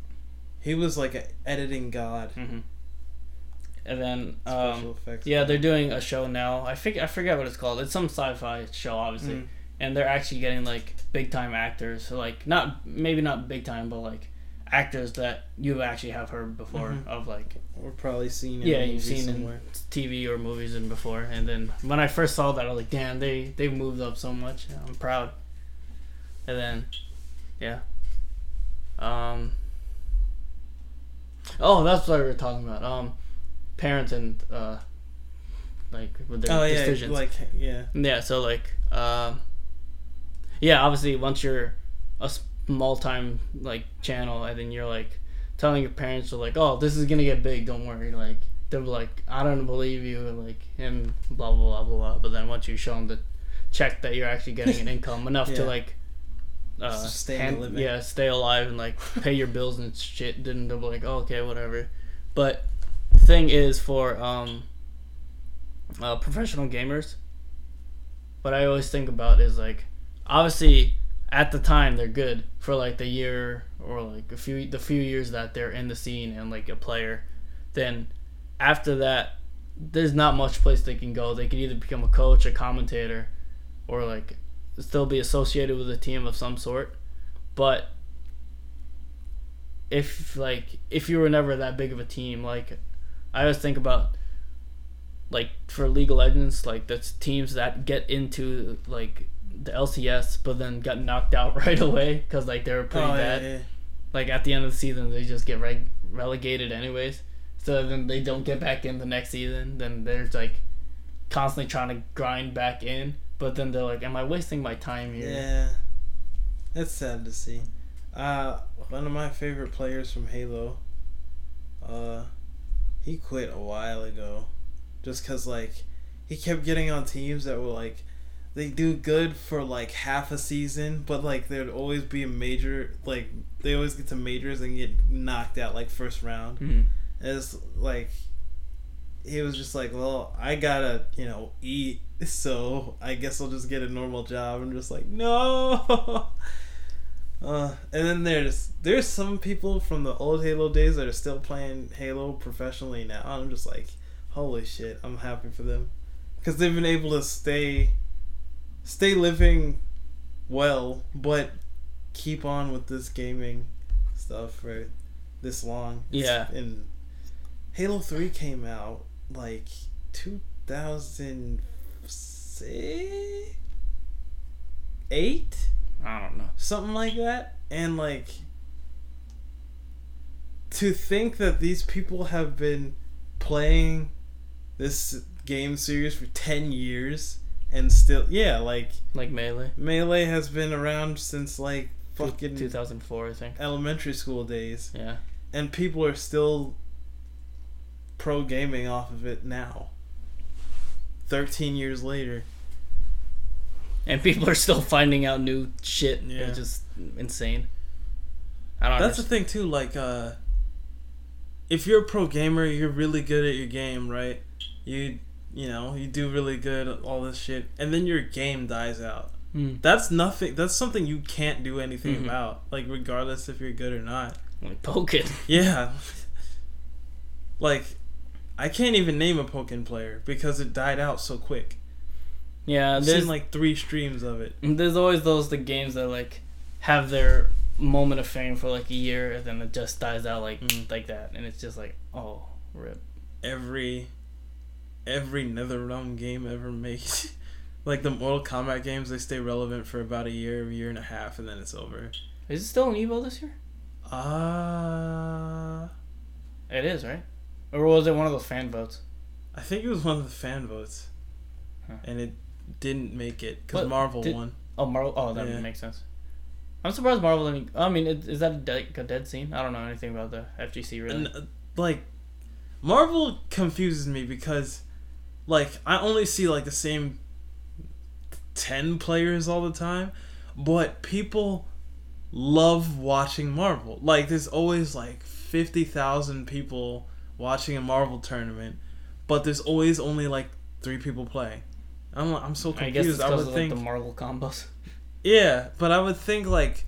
he was like an editing god. hmm And then um, effects. yeah, they're doing a show now. I think I forget what it's called. It's some sci-fi show, obviously. Mm. and they're actually getting like big time actors so like not maybe not big time but like actors that you actually have heard before Mhm. of like We're probably seen. In yeah you've seen somewhere. in tv or movies and before and then when i first saw that i was like damn they they've moved up so much i'm proud and then yeah um oh that's what we were talking about um parents and uh like with their Oh yeah, decisions like yeah. yeah, so like, um, yeah, obviously once you're a small time like channel, and then you're like telling your parents, are like, oh, this is gonna get big, don't worry. Like they're like, I don't believe you, like and blah blah blah blah. But then once you show them the check that you're actually getting an income enough Yeah. to like. Uh, a hand- living. yeah, stay alive and like pay your bills and shit. Then they're like, oh, okay, whatever. But thing is for um, uh, professional gamers, what I always think about is like, obviously at the time they're good for like the year or like a few the few years that they're in the scene and like a player. Then after that, there's not much place they can go. They can either become a coach, a commentator, or like still be associated with a team of some sort. But if like if you were never that big of a team, like I always think about like for League of Legends, like that's teams that get into like the LCS, but then got knocked out right away because like they were pretty oh, bad. Yeah, yeah. Like at the end of the season, they just get reg- relegated anyways. So then they don't get back in the next season. Then they're like constantly trying to grind back in. But then they're like, "Am I wasting my time here?" Yeah, it's sad to see. Uh, one of my favorite players from Halo, uh, he quit a while ago, just cause like he kept getting on teams that were like they do good for like half a season, but like there'd always be a major like they always get to majors and get knocked out like first round. Mhm. It's like he was just like, well, I gotta, you know, eat, so I guess I'll just get a normal job. I'm just like, no. Uh, and then there's there's some people from the old Halo days that are still playing Halo professionally now. I'm just like, holy shit, I'm happy for them, because they've been able to stay, stay living, well, but keep on with this gaming stuff for this long. Yeah. And Halo Three came out like 2006, eight, I don't know. something like that, and like to think that these people have been playing this game series for 10 years and still yeah like Like melee. melee has been around since like fucking 2004, I think. elementary school days Yeah. and people are still pro gaming off of it now 13 years later And people are still finding out new shit. Yeah. It's just insane. I don't that's the thing too like uh if you're a pro gamer you're really good at your game right you you know you do really good all this shit and then your game dies out Hmm. that's nothing that's something you can't do anything Mhm. about like regardless if you're good or not Like Pokken. yeah like i can't even name a Pokken player because it died out so quick Yeah, i've there's seen like three streams of it There's always those the games that like have their moment of fame for like a year and then it just dies out like Mm. like that and it's just like oh rip. every every NetherRealm game ever made Like the Mortal Kombat games, they stay relevant for about a year, a year and a half, and then it's over. Is it still an Evo this year? Uh It is, right? Or was it one of those fan votes? I think it was one of the fan votes, Huh. and it didn't make it because Marvel did- won. Oh, Marvel. Oh, that Yeah. makes sense. I'm surprised Marvel didn't. I mean, is, is that a dead, a dead scene? I don't know anything about the FGC really. And, like, Marvel confuses me because, like, I only see like the same ten players all the time, but people love watching Marvel. Like, there's always like fifty thousand people watching a Marvel tournament, but there's always only like three people playing. I'm I'm so I guess confused. it's I, would of think like, the Marvel combos. yeah, but I would think like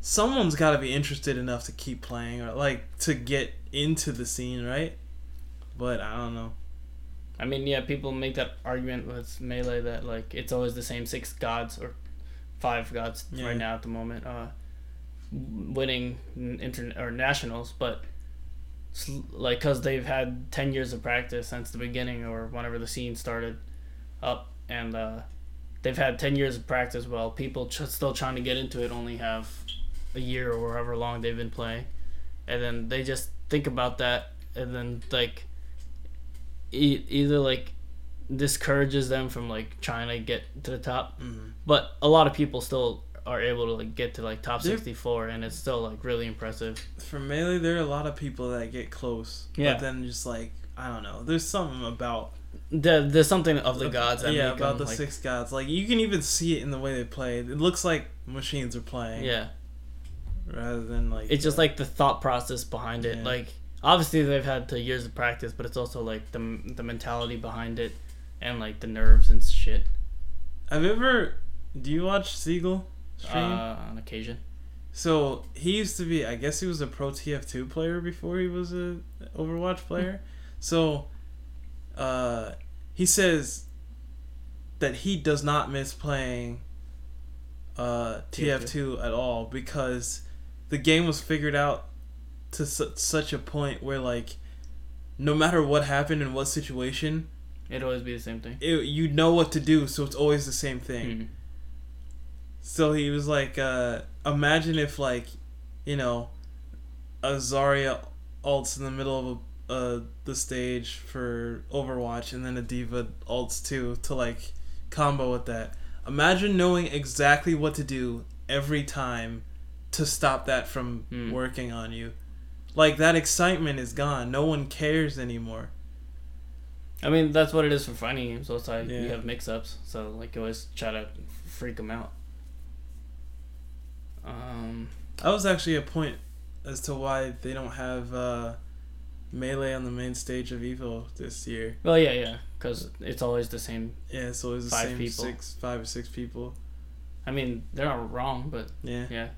someone's got to be interested enough to keep playing or like to get into the scene, right? But I don't know. I mean, yeah, people make that argument with melee that like it's always the same six gods or five gods Yeah. right now at the moment, uh, winning internet or nationals, but like because they've had ten years of practice since the beginning or whenever the scene started up, and uh, they've had ten years of practice. Well, people ch- still trying to get into it only have a year or however long they've been playing, and then they just think about that, and then like e- either like discourages them from like trying to get to the top Mm. but a lot of people still are able to like get to like top They're- 64 and it's still like really impressive For melee, there are a lot of people that get close. Yeah. But then just like I don't know. There's something about there, there's something of the gods that yeah about them, the like, six gods. Like you can even see it in the way they play. It looks like machines are playing. yeah Rather than like it's just uh, like the thought process behind it Yeah. like obviously they've had to years of practice but it's also like the the mentality behind it and like the nerves and shit Have you ever? Do you watch Seagull stream? uh, on occasion So he used to be, I guess he was a pro TF2 player before he was a Overwatch player. so, uh, he says that he does not miss playing uh, TF2 at all because the game was figured out to su- such a point where like, no matter what happened in what situation, it'd always be the same thing it, you know what to do. So it's always the same thing. Mhm. So he was like, uh, imagine if like, you know, Azaria Zarya ults in the middle of a, uh, the stage for Overwatch, and then a D.Va ults too to like combo with that. Imagine knowing exactly what to do every time to stop that from Hmm. working on you. Like that excitement is gone. No one cares anymore. I mean, that's what it is for fighting games. So it's like Yeah. you have mix-ups, so like you always try to freak them out. Um, That was actually a point as to why they don't have uh, melee on the main stage of Evo this year. well, yeah, yeah, because it's always the same. Yeah, so it was the Five same people. six, five or six people. I mean, they're not wrong, but Yeah, yeah.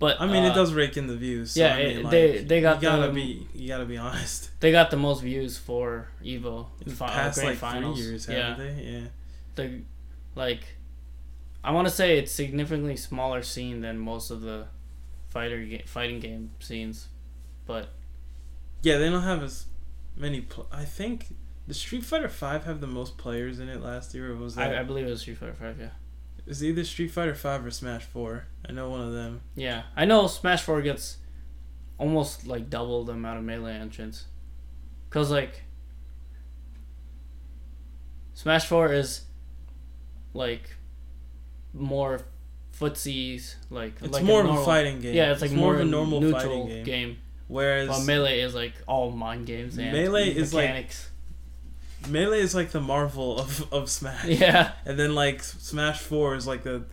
But I mean uh, it does rake in the views. So yeah, I mean, it- like, they- they got you gotta the- be you gotta be honest. They got the most views for Evo In the fi- past like finals. three years, yeah, haven't they? Yeah. the like, I want to say it's significantly smaller scene than most of the fighter ga- fighting game scenes, but Yeah, they don't have as many. Pl- I think the Street Fighter Five have the most players in it last year. Or was that? I, I believe it was Street Fighter Five. Yeah. It's either Street Fighter Five or Smash Four. I know one of them. Yeah, I know Smash Four gets almost like double the amount of melee entrants, cause like Smash Four is like more footsies, like It's like more a of a fighting game. Yeah, it's like more more, of a normal neutral fighting game. game. Whereas While melee is like all mind games and Melee is like- mechanics. Melee is like the Marvel of, of Smash. yeah, And then like Smash Four is like the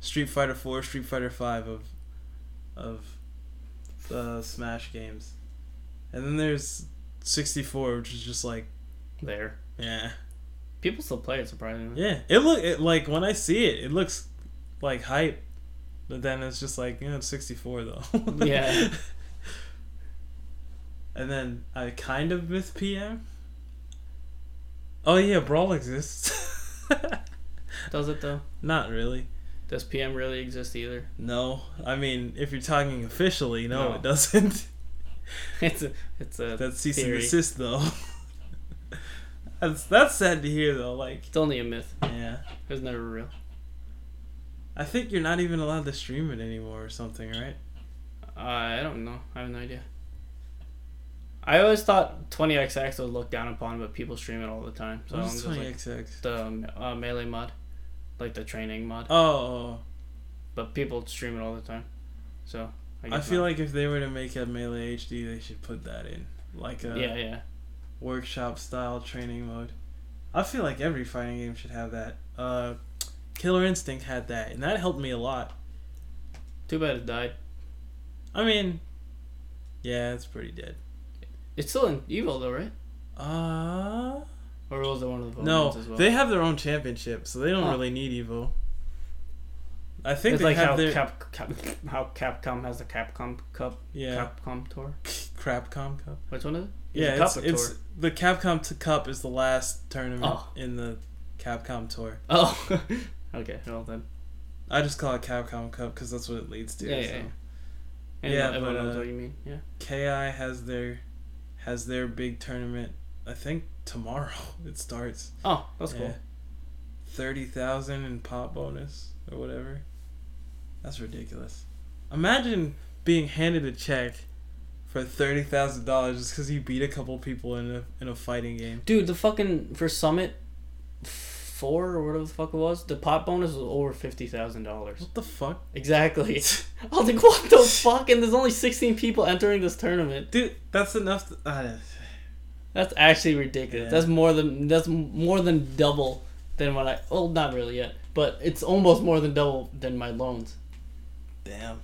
Street Fighter Four, Street Fighter Five of of the Smash games. And then there's sixty four, which is just like there. yeah. People still play it surprisingly. Yeah. It look it like when I see it, it looks like hype. But then it's just like, you know, it's sixty four though. Yeah. and then I kind of miss PM. Oh yeah, Brawl exists. Does it though? Not really. Does PM really exist either? No, I mean, if you're talking officially, no, No. it doesn't. It's a it's a That's cease and desist, though. That's that's sad to hear though. Like, It's only a myth. yeah, It was never real. I think you're not even allowed to stream it anymore or something, right? Uh, I don't know. I have no idea. I always thought 20xx was looked down upon, but people stream it all the time. So What's just twenty like XX? the uh, melee mod, like the training mod. Oh, oh, But people stream it all the time. So I guess feel not. like if they were to make a melee HD, they should put that in, like a yeah, yeah. workshop style training mode. I feel like every fighting game should have that. Uh, Killer Instinct had that, and that helped me a lot. Too bad it died. I mean, yeah, it's pretty dead. It's still in Evo though, right? Uh Or was it one of the no, as well? they have their own championship, so they don't Oh. really need Evo. I think it's they like have how their Cap, Cap, how Capcom has the Capcom Cup, yeah Capcom Tour. Crapcom Cup. Which one is it? Yeah, it's, it's the Capcom t- Cup is the last tournament Oh. in the Capcom Tour. Oh, okay. Well then, I just call it Capcom Cup because that's what it leads to. Yeah, so. yeah, yeah. And Yeah, everyone but, knows uh, what you mean. Yeah. Ki has their has their big tournament. I think tomorrow it starts. Oh, that's cool. Thirty thousand in pot bonus or whatever. That's ridiculous. Imagine being handed a check for thirty thousand dollars just because you beat a couple people in a in a fighting game. Dude, the fucking for Summit four or whatever the fuck it was, the pot bonus was over fifty thousand dollars. What the fuck, Exactly. I was like, what the fuck? And there's only sixteen people entering this tournament. dude? That's enough. To, uh, That's actually ridiculous. Yeah. That's more than that's more than double than what I. Well, not really yet, but it's almost more than double than my loans. damn.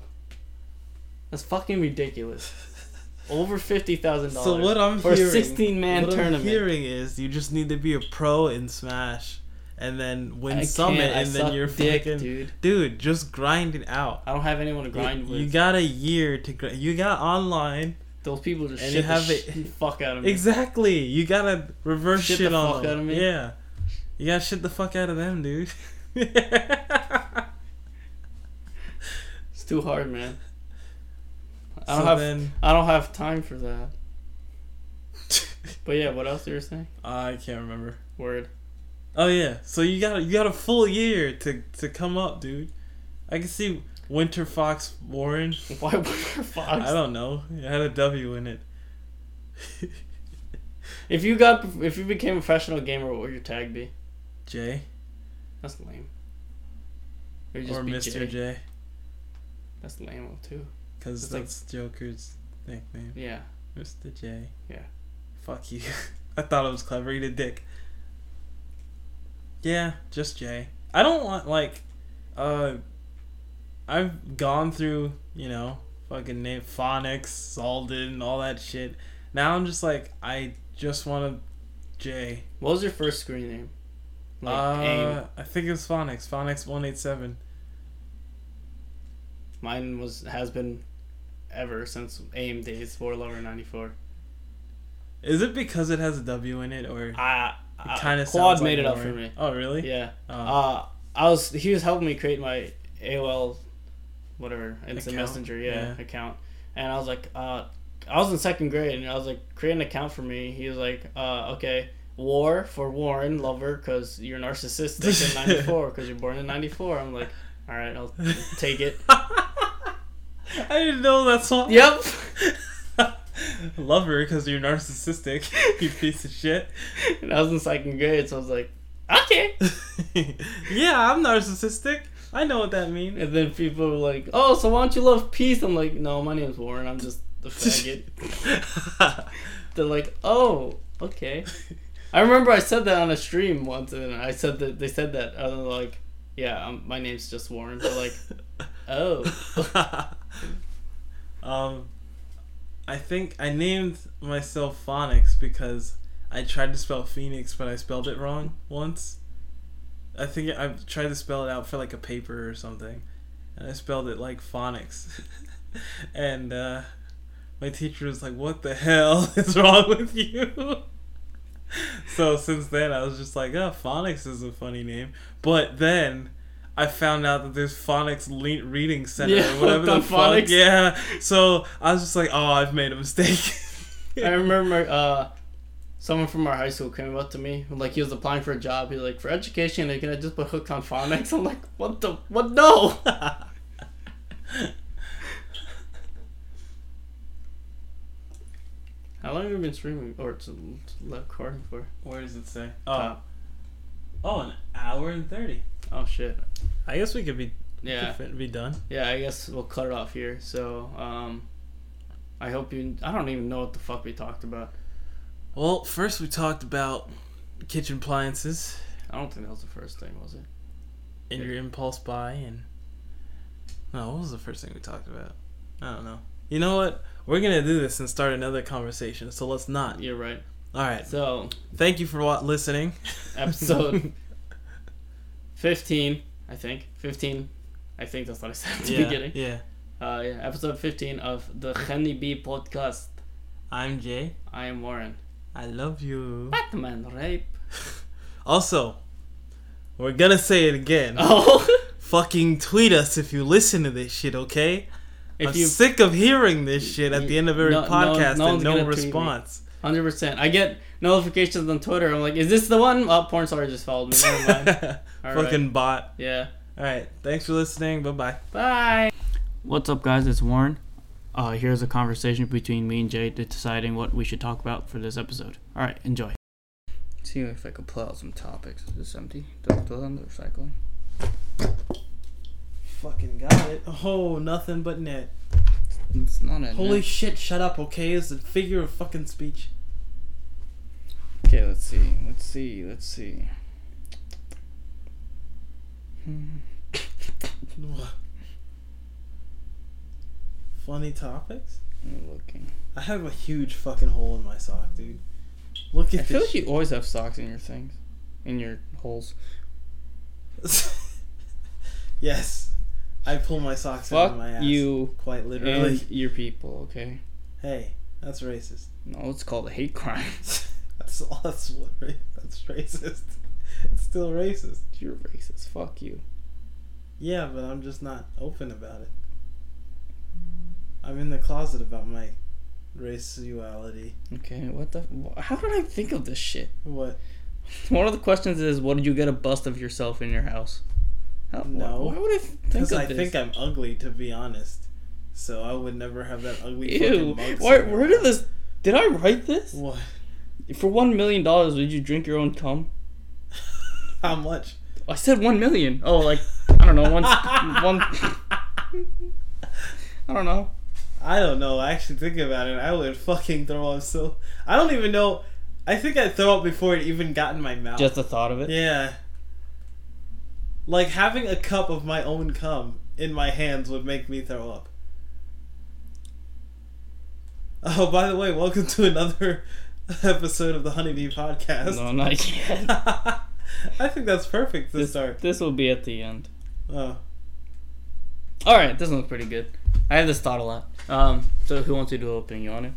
That's fucking ridiculous. Over fifty thousand dollars. So what I'm for hearing, a sixteen man tournament. I'm hearing is you just need to be a pro in Smash, and then win I Summit, and then you're dick, fucking dude. dude. Just grind it out. I don't have anyone to grind you, with. You got a year to grind. You got online. Those people just and shit you have the it- sh- fuck out of me. Exactly. You gotta reverse Shit shit, the on fuck them. out of me? Yeah. You gotta shit the fuck out of them, dude. It's too hard, man. I don't so have then I don't have time for that. But yeah, what else you were saying? I can't remember. Word. Oh yeah. So you got you got a full year to to come up, dude. I can see Winter Fox Warren. Why Winter Fox? I don't know. It had a W in it. If you got if you became a professional gamer, what would your tag be? J That's lame. Or, or be Mr. J. J, That's lame too. because It's like- that's Joker's nickname. Yeah. Mr. J. Yeah. Fuck you. I thought it was clever. Eat a dick. Yeah, just Jay. I don't want like, uh, I've gone through you know fucking name phonics, Zaldin, all that shit. Now I'm just like I just want to Jay. What was your first screen name? Like uh, aim. I think it was phonics. Phonics one eight seven. Mine was has been ever since aim days. Four lover ninety four. Is it because it has a W in it, or I, I kind of Quad made it up for me. Oh really? Yeah. Oh. Uh, I was he was helping me create my AOL, whatever instant Account? messenger yeah, Yeah. account, and I was like, uh, I was in second grade and I was like, create an account for me. He was like, uh, okay, War for Warren Lover because you're narcissistic in '94 because you're born in '94. I'm like, all right, I'll take it. I didn't know that's all. yep. Love her because you're narcissistic, you piece of shit. And I was in second grade, so I was like, okay. yeah, I'm narcissistic. I know what that means. And then people were like, oh, so why don't you love peace? I'm like, no, my name's Warren. I'm just a faggot. They're like, oh, okay. I remember I said that on a stream once, and I said that they said that. I was like, yeah, um, my name's just Warren. They're like, oh. um, I think I named myself Phonics because I tried to spell Phoenix, but I spelled it wrong once. I think I tried to spell it out for like a paper or something, and I spelled it like phonics, and uh, my teacher was like, "What the hell is wrong with you?" so since then, I was just like, "Oh, phonics is a funny name," but then. I found out that there's phonics le- reading center Yeah, or whatever the the fuck. Yeah, so I was just like, "Oh, I've made a mistake." I remember uh, someone from our high school came up to me, like he was applying for a job. He's like, for education, they can just put hooked on phonics. I'm like, what the what? No. How long have you been streaming or to, to recording for? Where does it say? Oh. Oh. Oh, an hour and 30. Oh shit. I guess we could be Yeah. could be done. Yeah, I guess we'll cut it off here. So, um, I hope you. I don't even know what the fuck we talked about. Well, first we talked about kitchen appliances I don't think that was the first thing, was it? and your impulse buy and No, what was the first thing we talked about? I don't know. You know what? We're going to do this and start another conversation, so let's not. You're right. All right. So, Thank you for listening. episode 15, I think. 15. I think that's what I said at the yeah, beginning. Yeah. Uh, yeah, episode 15 of the Henny B podcast. I'm Jay. I am Warren. I love you. Batman rape. Also, we're to say it again. Oh! Fucking tweet us if you listen to this shit, okay? if I'm you sick of hearing this shit at the end of every No- no- podcast no and no gonna tweet me. response. Hundred percent. I get notifications on Twitter. I'm like, is this the one? Oh, porn star just followed me. Never mind. All right. Fucking bot. Yeah. All right. Thanks for listening. Bye bye. Bye. What's up, guys? It's Warren. Uh, here's a conversation between me and Jay deciding what we should talk about for this episode. All right, enjoy. See if I could pull out some topics. Is this empty? Still on the recycling. Fucking got it. Oh, nothing but net. It's not a Holy shit, shut up, okay? It's a figure of fucking speech. Okay, let's see. Let's see. Let's see. Hmm. Funny topics? I'm looking. I have a huge fucking hole in my sock, dude. Look at I at feel this. like you always have socks in your things, in your holes. yes. I pull my socks out of my ass. you Quite literally. and your people. Okay. Hey, that's racist. No, it's called a hate crime. That's all. That's what. That's racist. It's still racist. You're racist. Fuck you. Yeah, but I'm just not open about it. I'm in the closet about my raciality. Okay. What the? How did I think of this shit? What? One of the questions is, what did you get a bust of yourself in your house? How, No. Why, would I think Because of I this? think I'm ugly, to be honest. So I would never have that ugly Ew. Where, where did this? Did I write this? What? For one million dollars, would you drink your own cum? How much? I said one million. Oh, like I don't know, one, one. I don't know. I don't know. I actually think about it. I would fucking throw up so. I don't even know. I think I'd throw up before it even got in my mouth. Just the thought of it. Yeah. Like having a cup of my own cum in my hands would make me throw up. Oh, by the way, welcome to another episode of the Honeybee Podcast. No, not yet. I think that's perfect to This, start. this will be at the end. Oh. All right, this one's pretty good. I have this thought a lot. Um, so who wants to do the opening? You want to?